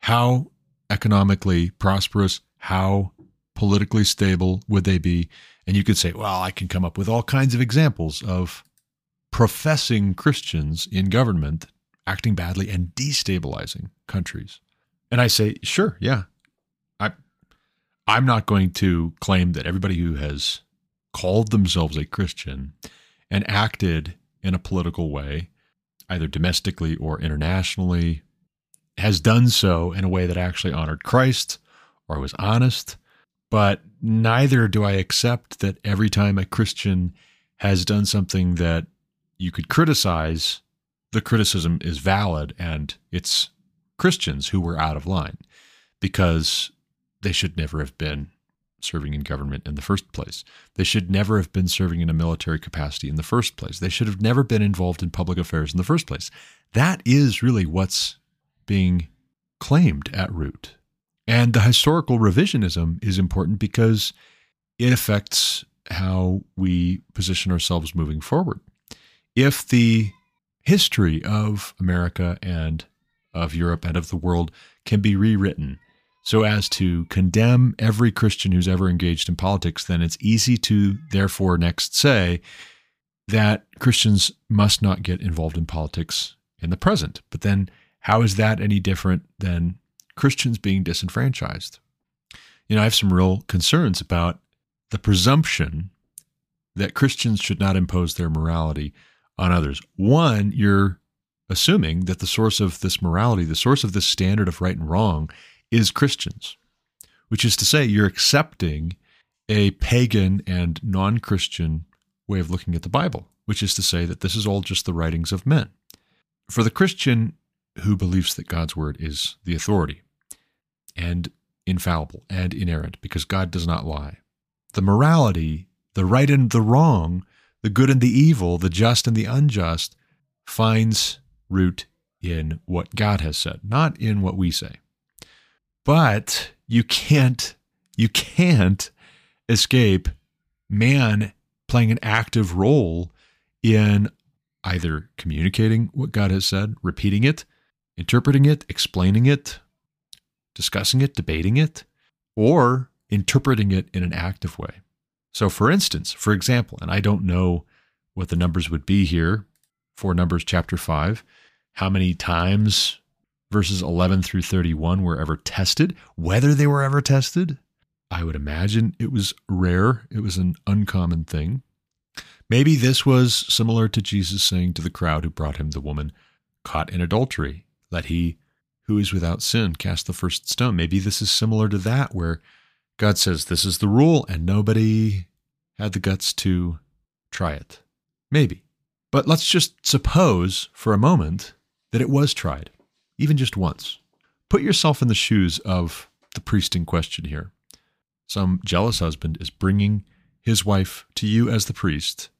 How economically prosperous? How politically stable would they be? And you could say, well, I can come up with all kinds of examples of professing Christians in government acting badly and destabilizing countries. And I say, sure, yeah. I I'm not going to claim that everybody who has called themselves a Christian and acted in a political way, either domestically or internationally, has done so in a way that actually honored Christ or was honest. But neither do I accept that every time a Christian has done something that you could criticize, the criticism is valid and it's Christians who were out of line because they should never have been serving in government in the first place. They should never have been serving in a military capacity in the first place. They should have never been involved in public affairs in the first place. That is really what's being claimed at root. And the historical revisionism is important because it affects how we position ourselves moving forward. If the history of America and of Europe and of the world can be rewritten so as to condemn every Christian who's ever engaged in politics, then it's easy to therefore next say that Christians must not get involved in politics in the present. But then how is that any different than Christians being disenfranchised? You know, I have some real concerns about the presumption that Christians should not impose their morality on others. One, you're assuming that the source of this morality, the source of this standard of right and wrong, is Christians, which is to say, you're accepting a pagan and non Christian way of looking at the Bible, which is to say that this is all just the writings of men. For the Christian who believes that God's word is the authority and infallible and inerrant, because God does not lie, the morality, the right and the wrong, the good and the evil, the just and the unjust, finds root in what God has said, not in what we say. But you can't you can't escape man playing an active role in either communicating what God has said, repeating it, interpreting it, explaining it, discussing it, debating it, or interpreting it in an active way. So, for instance, for example, and I don't know what the numbers would be here for Numbers chapter 5, how many times verses 11 through 31 were ever tested, whether they were ever tested. I would imagine it was rare, it was an uncommon thing. Maybe this was similar to Jesus saying to the crowd who brought him the woman caught in adultery, that he who is without sin cast the first stone. Maybe this is similar to that, where God says this is the rule and nobody had the guts to try it. Maybe. But let's just suppose for a moment that it was tried, even just once. Put yourself in the shoes of the priest in question here. Some jealous husband is bringing his wife to you as the priest,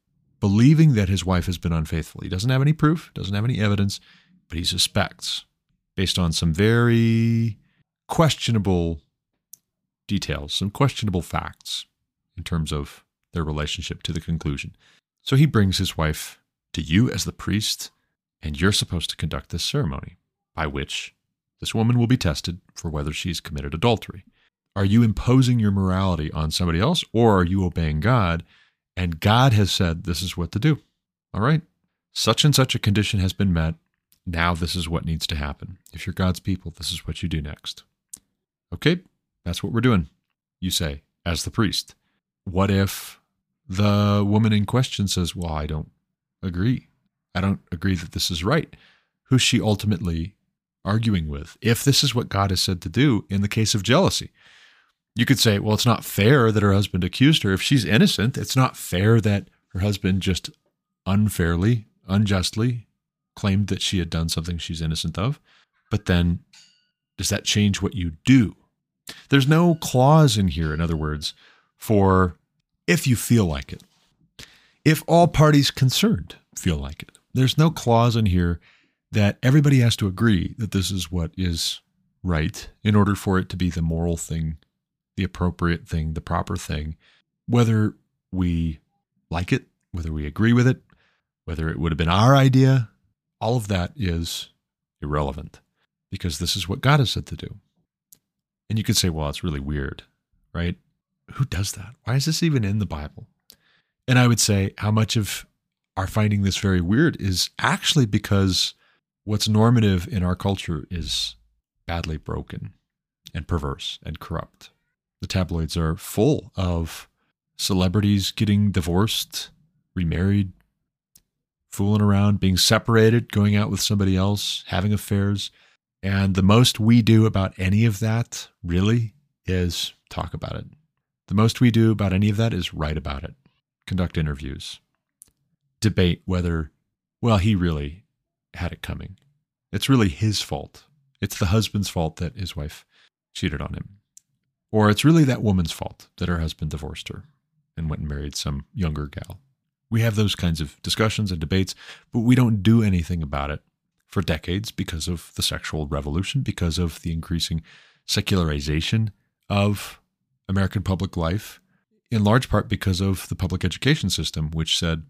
believing that his wife has been unfaithful. He doesn't have any proof, doesn't have any evidence, but he suspects based on some very questionable details, some questionable facts in terms of their relationship to the conclusion. So he brings his wife to you as the priest, and you're supposed to conduct this ceremony by which this woman will be tested for whether she's committed adultery. Are you imposing your morality on somebody else, or are you obeying God? And God has said this is what to do. All right, such and such a condition has been met. Now, this is what needs to happen. If you're God's people, this is what you do next. Okay, that's what we're doing. You say, as the priest. What if the woman in question says, Well, I don't agree. I don't agree that this is right. Who's she ultimately arguing with? If this is what God has said to do in the case of jealousy, you could say, Well, it's not fair that her husband accused her. If she's innocent, it's not fair that her husband just unfairly, unjustly claimed that she had done something she's innocent of. But then, does that change what you do? There's no clause in here, in other words, for if you feel like it. If all parties concerned feel like it. There's no clause in here that everybody has to agree that this is what is right in order for it to be the moral thing, the appropriate thing, the proper thing. Whether we like it, whether we agree with it, whether it would have been our idea, all of that is irrelevant because this is what God has said to do. And you could say, well, it's really weird, right? Who does that? Why is this even in the Bible? And I would say how much of our finding this very weird is actually because what's normative in our culture is badly broken and perverse and corrupt. The tabloids are full of celebrities getting divorced, remarried, fooling around, being separated, going out with somebody else, having affairs. And the most we do about any of that, really, is talk about it. The most we do about any of that is write about it, conduct interviews, debate whether, well, he really had it coming. It's really his fault. It's the husband's fault that his wife cheated on him. Or it's really that woman's fault that her husband divorced her and went and married some younger gal. We have those kinds of discussions and debates, but we don't do anything about it for decades because of the sexual revolution, because of the increasing secularization of American public life, in large part because of the public education system, which said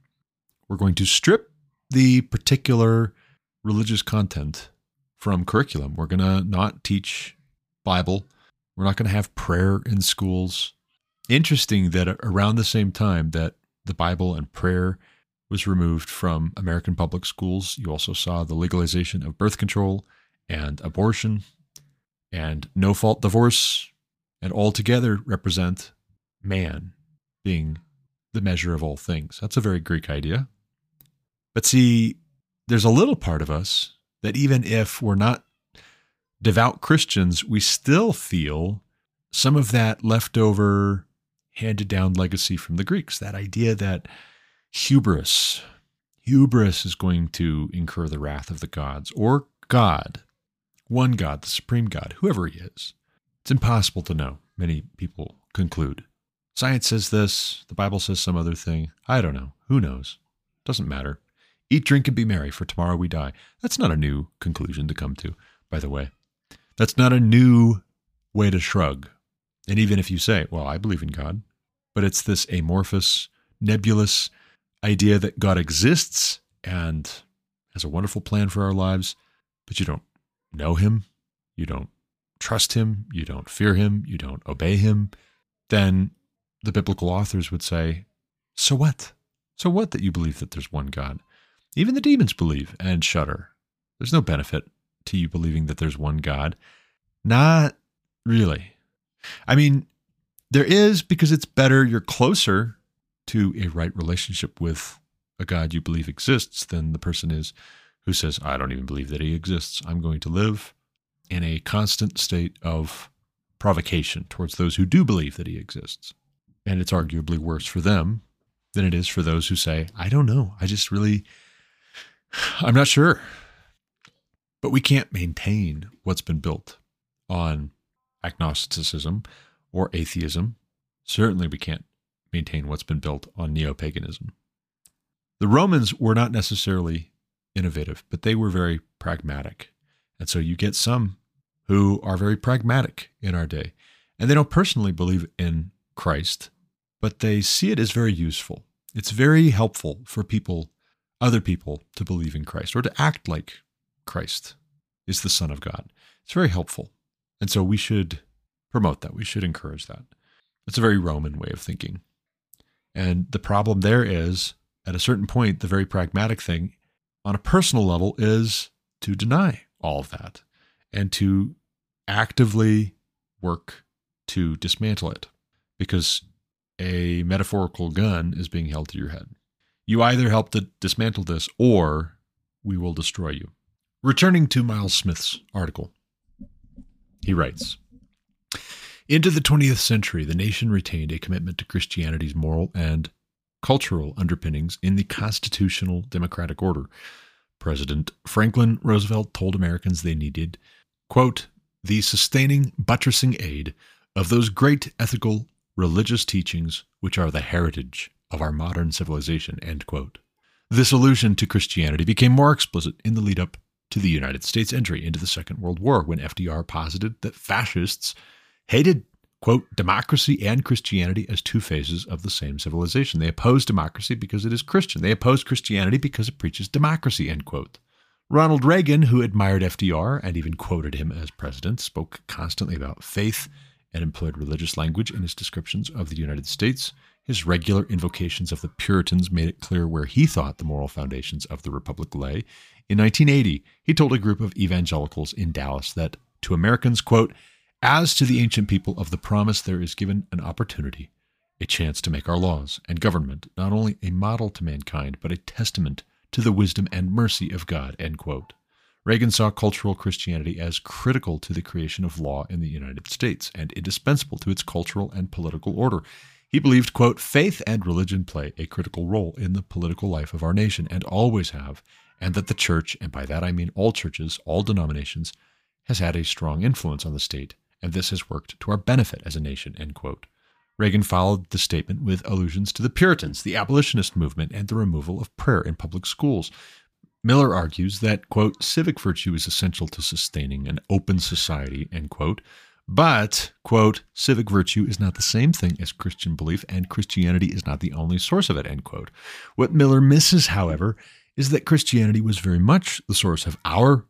we're going to strip the particular religious content from curriculum. We're going to not teach Bible. We're not going to have prayer in schools. Interesting that around the same time that the Bible and prayer was removed from American public schools. You also saw the legalization of birth control and abortion and no fault divorce, and all together represent man being the measure of all things. That's a very Greek idea. But see, there's a little part of us that even if we're not devout Christians, we still feel some of that leftover handed down legacy from the Greeks. That idea that hubris, hubris is going to incur the wrath of the gods or God, one God, the supreme God, whoever he is. It's impossible to know, many people conclude. Science says this, the Bible says some other thing. I don't know. Who knows? Doesn't matter. Eat, drink, and be merry, for tomorrow we die. That's not a new conclusion to come to, by the way. That's not a new way to shrug. And even if you say, well, I believe in God, but it's this amorphous, nebulous idea that God exists and has a wonderful plan for our lives, but you don't know Him, you don't trust Him, you don't fear Him, you don't obey Him, then the biblical authors would say, so what? So what that you believe that there's one God? Even the demons believe and shudder. There's no benefit to you believing that there's one God. Not really. I mean, there is because it's better, you're closer to a right relationship with a God you believe exists than the person is who says, I don't even believe that he exists. I'm going to live in a constant state of provocation towards those who do believe that he exists. And it's arguably worse for them than it is for those who say, I don't know. I just really, I'm not sure. But we can't maintain what's been built on agnosticism or atheism. Certainly, we can't maintain what's been built on neo paganism. The Romans were not necessarily innovative, but they were very pragmatic. And so you get some who are very pragmatic in our day. And they don't personally believe in Christ, but they see it as very useful. It's very helpful for people, other people, to believe in Christ or to act like Christ is the Son of God. It's very helpful. And so we should promote that. We should encourage that. It's a very Roman way of thinking. And the problem there is, at a certain point, the very pragmatic thing on a personal level is to deny all of that and to actively work to dismantle it because a metaphorical gun is being held to your head. You either help to dismantle this or we will destroy you. Returning to Miles Smith's article, he writes Into the 20th century, the nation retained a commitment to Christianity's moral and cultural underpinnings in the constitutional democratic order. President Franklin Roosevelt told Americans they needed, quote, the sustaining, buttressing aid of those great ethical, religious teachings which are the heritage of our modern civilization, end quote. This allusion to Christianity became more explicit in the lead up to the United States entry into the Second World War when FDR posited that fascists hated, quote, democracy and Christianity as two phases of the same civilization. They oppose democracy because it is Christian. They oppose Christianity because it preaches democracy, end quote. Ronald Reagan, who admired FDR and even quoted him as president, spoke constantly about faith and employed religious language in his descriptions of the United States. His regular invocations of the Puritans made it clear where he thought the moral foundations of the Republic lay. In 1980, he told a group of evangelicals in Dallas that to Americans, quote, as to the ancient people of the promise, there is given an opportunity, a chance to make our laws and government not only a model to mankind, but a testament to the wisdom and mercy of God. Reagan saw cultural Christianity as critical to the creation of law in the United States and indispensable to its cultural and political order. He believed, quote, faith and religion play a critical role in the political life of our nation and always have, and that the church, and by that I mean all churches, all denominations, has had a strong influence on the state, and this has worked to our benefit as a nation, end quote. Reagan followed the statement with allusions to the Puritans, the abolitionist movement, and the removal of prayer in public schools. Miller argues that, quote, civic virtue is essential to sustaining an open society, end quote, but, quote, civic virtue is not the same thing as Christian belief, and Christianity is not the only source of it, end quote. What Miller misses, however, is that Christianity was very much the source of our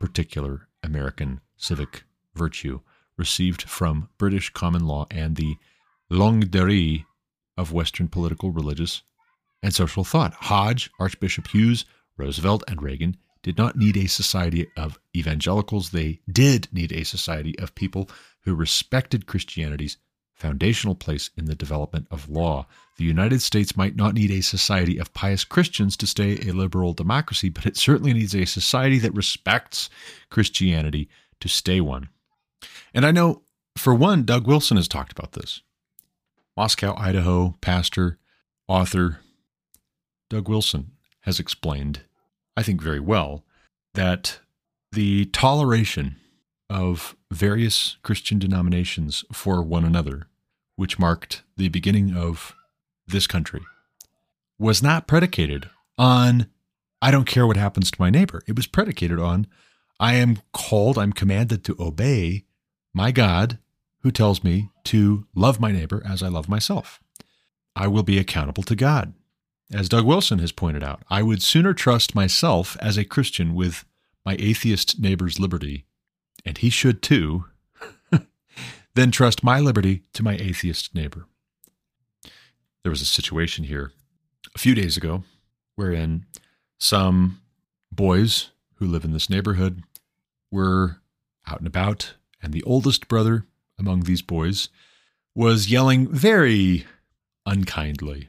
particular American civic virtue received from British common law and the longue durée of Western political, religious, and social thought. Hodge, Archbishop Hughes, Roosevelt, and Reagan did not need a society of evangelicals. They did need a society of people who respected Christianity's foundational place in the development of law. The United States might not need a society of pious Christians to stay a liberal democracy, but it certainly needs a society that respects Christianity to stay one. And I know, for one, Doug Wilson has talked about this. Moscow, Idaho pastor, author Doug Wilson has explained, I think very well, that the toleration of various Christian denominations for one another, which marked the beginning of this country, was not predicated on, I don't care what happens to my neighbor. It was predicated on, I am called, I'm commanded to obey my God who tells me to love my neighbor as I love myself. I will be accountable to God. As Doug Wilson has pointed out, I would sooner trust myself as a Christian with my atheist neighbor's liberty, and he should too, than trust my liberty to my atheist neighbor. There was a situation here a few days ago wherein some boys who live in this neighborhood were out and about, and the oldest brother among these boys was yelling very unkindly,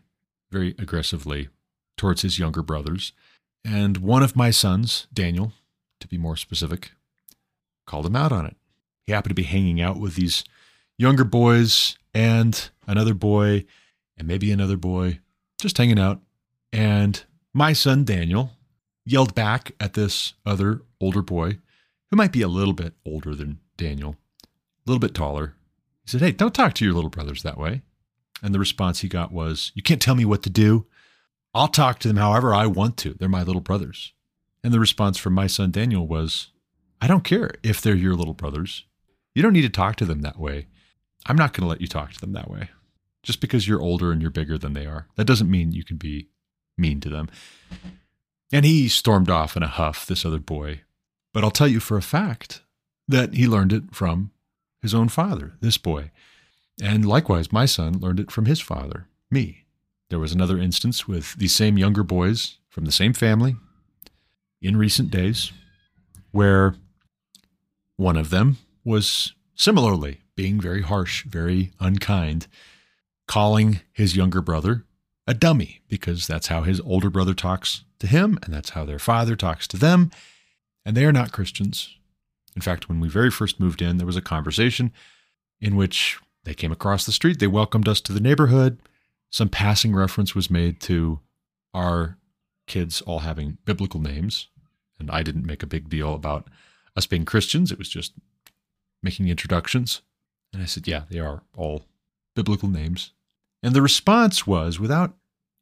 very aggressively towards his younger brothers. And one of my sons, Daniel, to be more specific, called him out on it. He happened to be hanging out with these younger boys and another boy and maybe another boy, just hanging out. And my son Daniel yelled back at this other older boy, who might be a little bit older than Daniel, a little bit taller. He said, Hey, don't talk to your little brothers that way. And the response he got was, You can't tell me what to do. I'll talk to them however I want to. They're my little brothers. And the response from my son Daniel was, I don't care if they're your little brothers. You don't need to talk to them that way. I'm not going to let you talk to them that way. Just because you're older and you're bigger than they are, that doesn't mean you can be mean to them. And he stormed off in a huff, this other boy. But I'll tell you for a fact that he learned it from his own father, this boy. And likewise, my son learned it from his father, me. There was another instance with these same younger boys from the same family in recent days where one of them was similarly being very harsh, very unkind, calling his younger brother a dummy because that's how his older brother talks to him and that's how their father talks to them. And they are not Christians. In fact, when we very first moved in, there was a conversation in which they came across the street, they welcomed us to the neighborhood. Some passing reference was made to our kids all having biblical names. And I didn't make a big deal about us being Christians. It was just making introductions. And I said, Yeah, they are all biblical names. And the response was, without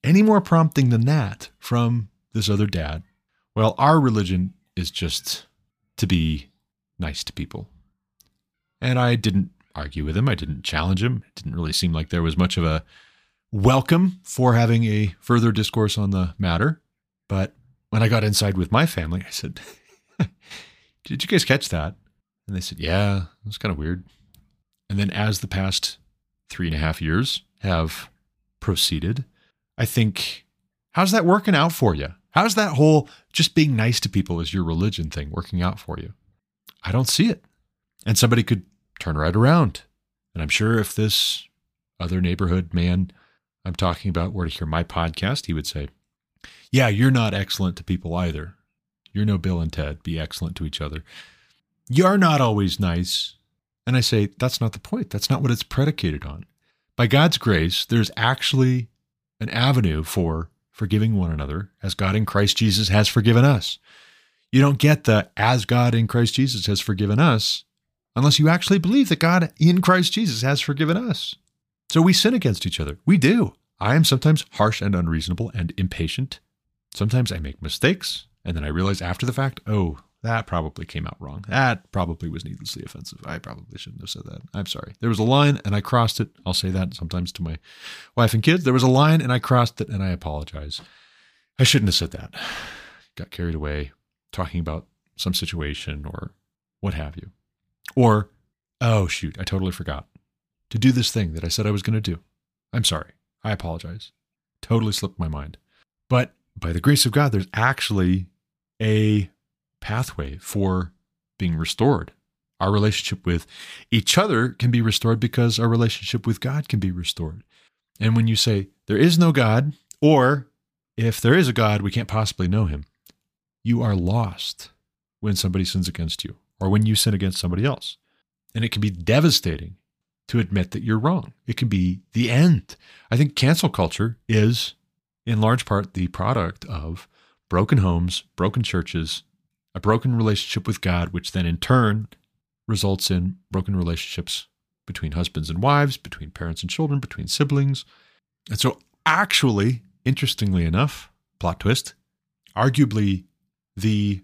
any more prompting than that from this other dad, well, our religion is just to be nice to people. And I didn't argue with him. I didn't challenge him. It didn't really seem like there was much of a welcome for having a further discourse on the matter. But when I got inside with my family, I said, Did you guys catch that? And they said, Yeah, it was kind of weird. And then as the past three and a half years have proceeded, I think, how's that working out for you? How's that whole just being nice to people as your religion thing working out for you? I don't see it. And somebody could turn right around. And I'm sure if this other neighborhood man I'm talking about were to hear my podcast, he would say, Yeah, you're not excellent to people either. You're no Bill and Ted. Be excellent to each other. You're not always nice. And I say, That's not the point. That's not what it's predicated on. By God's grace, there's actually an avenue for forgiving one another as God in Christ Jesus has forgiven us. You don't get the as God in Christ Jesus has forgiven us unless you actually believe that God in Christ Jesus has forgiven us. So we sin against each other. We do. I am sometimes harsh and unreasonable and impatient. Sometimes I make mistakes, and then I realize after the fact, oh, that probably came out wrong. That probably was needlessly offensive. I probably shouldn't have said that. I'm sorry. There was a line and I crossed it. I'll say that sometimes to my wife and kids. There was a line and I crossed it and I apologize. I shouldn't have said that. Got carried away talking about some situation or what have you. Or, oh, shoot, I totally forgot to do this thing that I said I was going to do. I'm sorry. I apologize. Totally slipped my mind. But by the grace of God, there's actually a pathway for being restored. Our relationship with each other can be restored because our relationship with God can be restored. And when you say there is no God, or if there is a God, we can't possibly know him, you are lost when somebody sins against you or when you sin against somebody else. And it can be devastating to admit that you're wrong. It can be the end. I think cancel culture is, in large part, the product of broken homes, broken churches, a broken relationship with God, which then in turn results in broken relationships between husbands and wives, between parents and children, between siblings. And so, actually, interestingly enough, plot twist, arguably the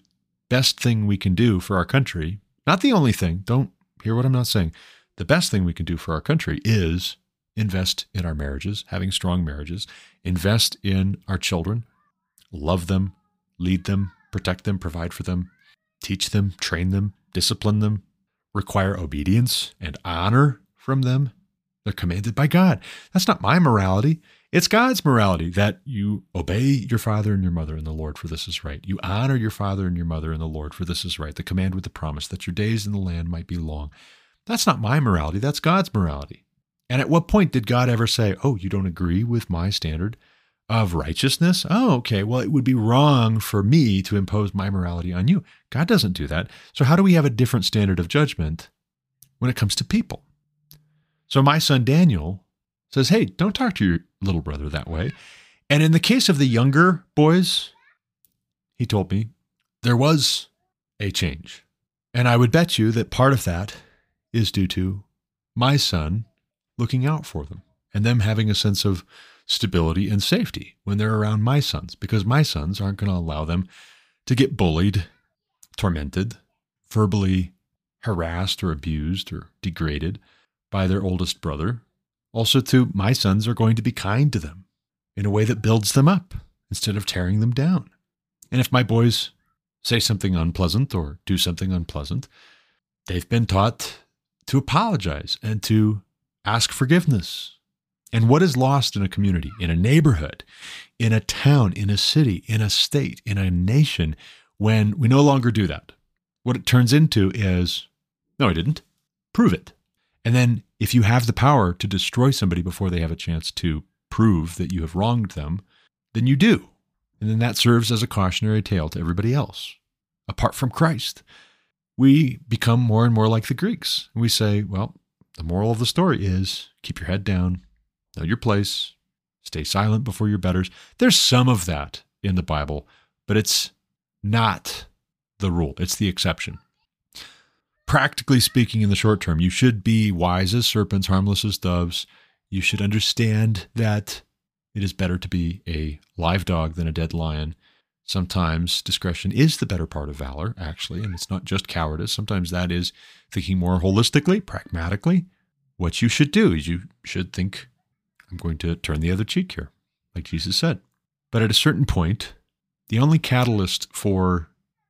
best thing we can do for our country, not the only thing, don't hear what I'm not saying. The best thing we can do for our country is invest in our marriages, having strong marriages, invest in our children, love them, lead them, protect them, provide for them, teach them, train them, discipline them, require obedience and honor from them. They're commanded by God. That's not my morality. It's God's morality that you obey your father and your mother in the Lord, for this is right. You honor your father and your mother in the Lord, for this is right. The command with the promise that your days in the land might be long. That's not my morality. That's God's morality. And at what point did God ever say, Oh, you don't agree with my standard of righteousness. Oh, okay. Well, it would be wrong for me to impose my morality on you. God doesn't do that. So, how do we have a different standard of judgment when it comes to people? So, my son Daniel says, Hey, don't talk to your little brother that way. And in the case of the younger boys, he told me there was a change. And I would bet you that part of that is due to my son looking out for them and them having a sense of stability and safety when they're around my sons, because my sons aren't going to allow them to get bullied, tormented, verbally harassed or abused or degraded by their oldest brother. Also, too, my sons are going to be kind to them in a way that builds them up instead of tearing them down. And if my boys say something unpleasant or do something unpleasant, they've been taught to apologize and to ask forgiveness and what is lost in a community, in a neighborhood, in a town, in a city, in a state, in a nation, when we no longer do that? What it turns into is no, I didn't. Prove it. And then if you have the power to destroy somebody before they have a chance to prove that you have wronged them, then you do. And then that serves as a cautionary tale to everybody else. Apart from Christ, we become more and more like the Greeks. We say, well, the moral of the story is keep your head down, know your place, stay silent before your betters. There's some of that in the Bible, but it's not the rule, it's the exception. Practically speaking, in the short term, you should be wise as serpents, harmless as doves. You should understand that it is better to be a live dog than a dead lion. Sometimes discretion is the better part of valor, actually, and it's not just cowardice. Sometimes that is thinking more holistically, pragmatically. What you should do is you should think I'm going to turn the other cheek here, like Jesus said. But at a certain point, the only catalyst for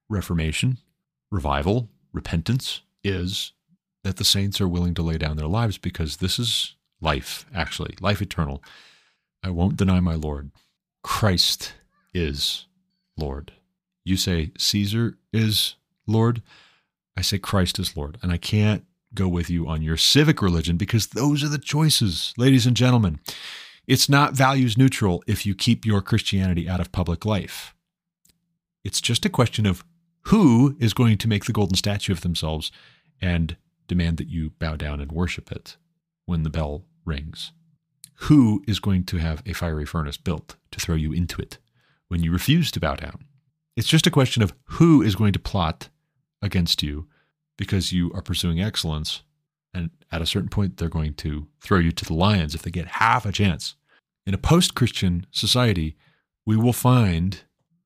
reformation, revival, repentance is that the saints are willing to lay down their lives because this is life, actually, life eternal. I won't deny my Lord. Christ is Lord. You say Caesar is Lord. I say Christ is Lord. And I can't go with you on your civic religion because those are the choices, ladies and gentlemen. It's not values neutral if you keep your Christianity out of public life. It's just a question of who is going to make the golden statue of themselves and demand that you bow down and worship it when the bell rings. Who is going to have a fiery furnace built to throw you into it when you refuse to bow down? It's just a question of who is going to plot against you because you are pursuing excellence. And at a certain point, they're going to throw you to the lions if they get half a chance. In a post Christian society, we will find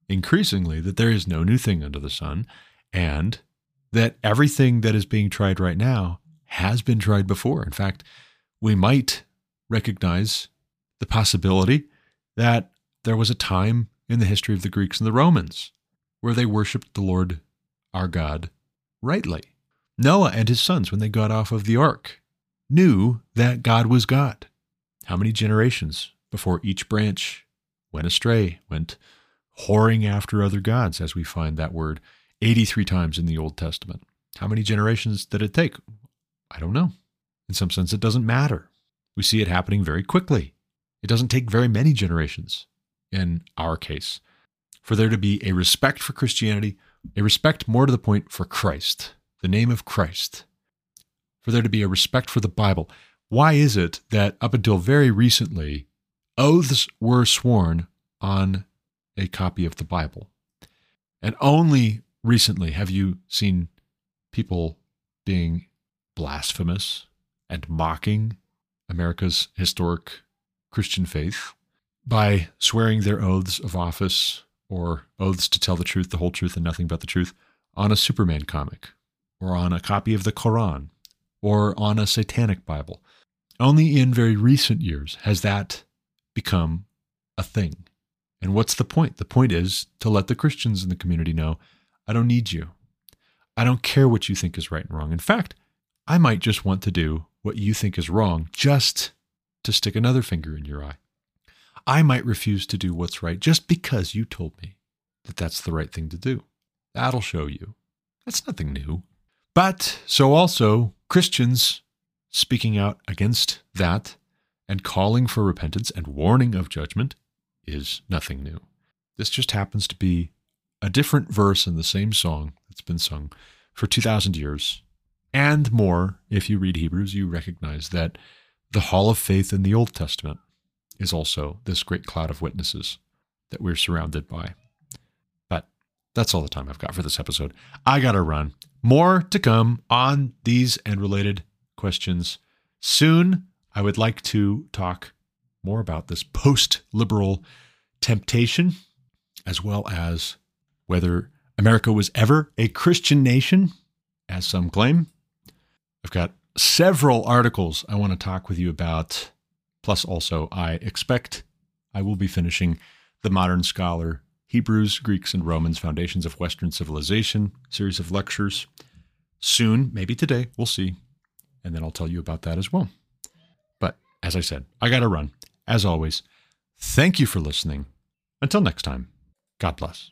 increasingly that there is no new thing under the sun and that everything that is being tried right now has been tried before. In fact, we might recognize the possibility that there was a time in the history of the Greeks and the Romans where they worshiped the Lord our God rightly. Noah and his sons, when they got off of the ark, knew that God was God. How many generations before each branch went astray, went whoring after other gods, as we find that word 83 times in the Old Testament? How many generations did it take? I don't know. In some sense, it doesn't matter. We see it happening very quickly. It doesn't take very many generations in our case for there to be a respect for Christianity, a respect more to the point for Christ the name of Christ, for there to be a respect for the Bible. Why is it that up until very recently, oaths were sworn on a copy of the Bible? And only recently have you seen people being blasphemous and mocking America's historic Christian faith by swearing their oaths of office or oaths to tell the truth, the whole truth, and nothing but the truth on a Superman comic or on a copy of the Quran or on a satanic Bible. Only in very recent years has that become a thing. And what's the point? The point is to let the Christians in the community know I don't need you. I don't care what you think is right and wrong. In fact, I might just want to do what you think is wrong just to stick another finger in your eye. I might refuse to do what's right just because you told me that that's the right thing to do. That'll show you. That's nothing new. But so also Christians speaking out against that and calling for repentance and warning of judgment is nothing new. This just happens to be a different verse in the same song that's been sung for 2,000 years and more. If you read Hebrews, you recognize that the hall of faith in the Old Testament is also this great cloud of witnesses that we're surrounded by. But that's all the time I've got for this episode. I got to run. More to come on these and related questions soon. I would like to talk more about this post liberal temptation, as well as whether America was ever a Christian nation, as some claim. I've got several articles I want to talk with you about. Plus, also, I expect I will be finishing The Modern Scholar Hebrews, Greeks, and Romans Foundations of Western Civilization series of lectures. Soon, maybe today, we'll see. And then I'll tell you about that as well. But as I said, I got to run. As always, thank you for listening. Until next time, God bless.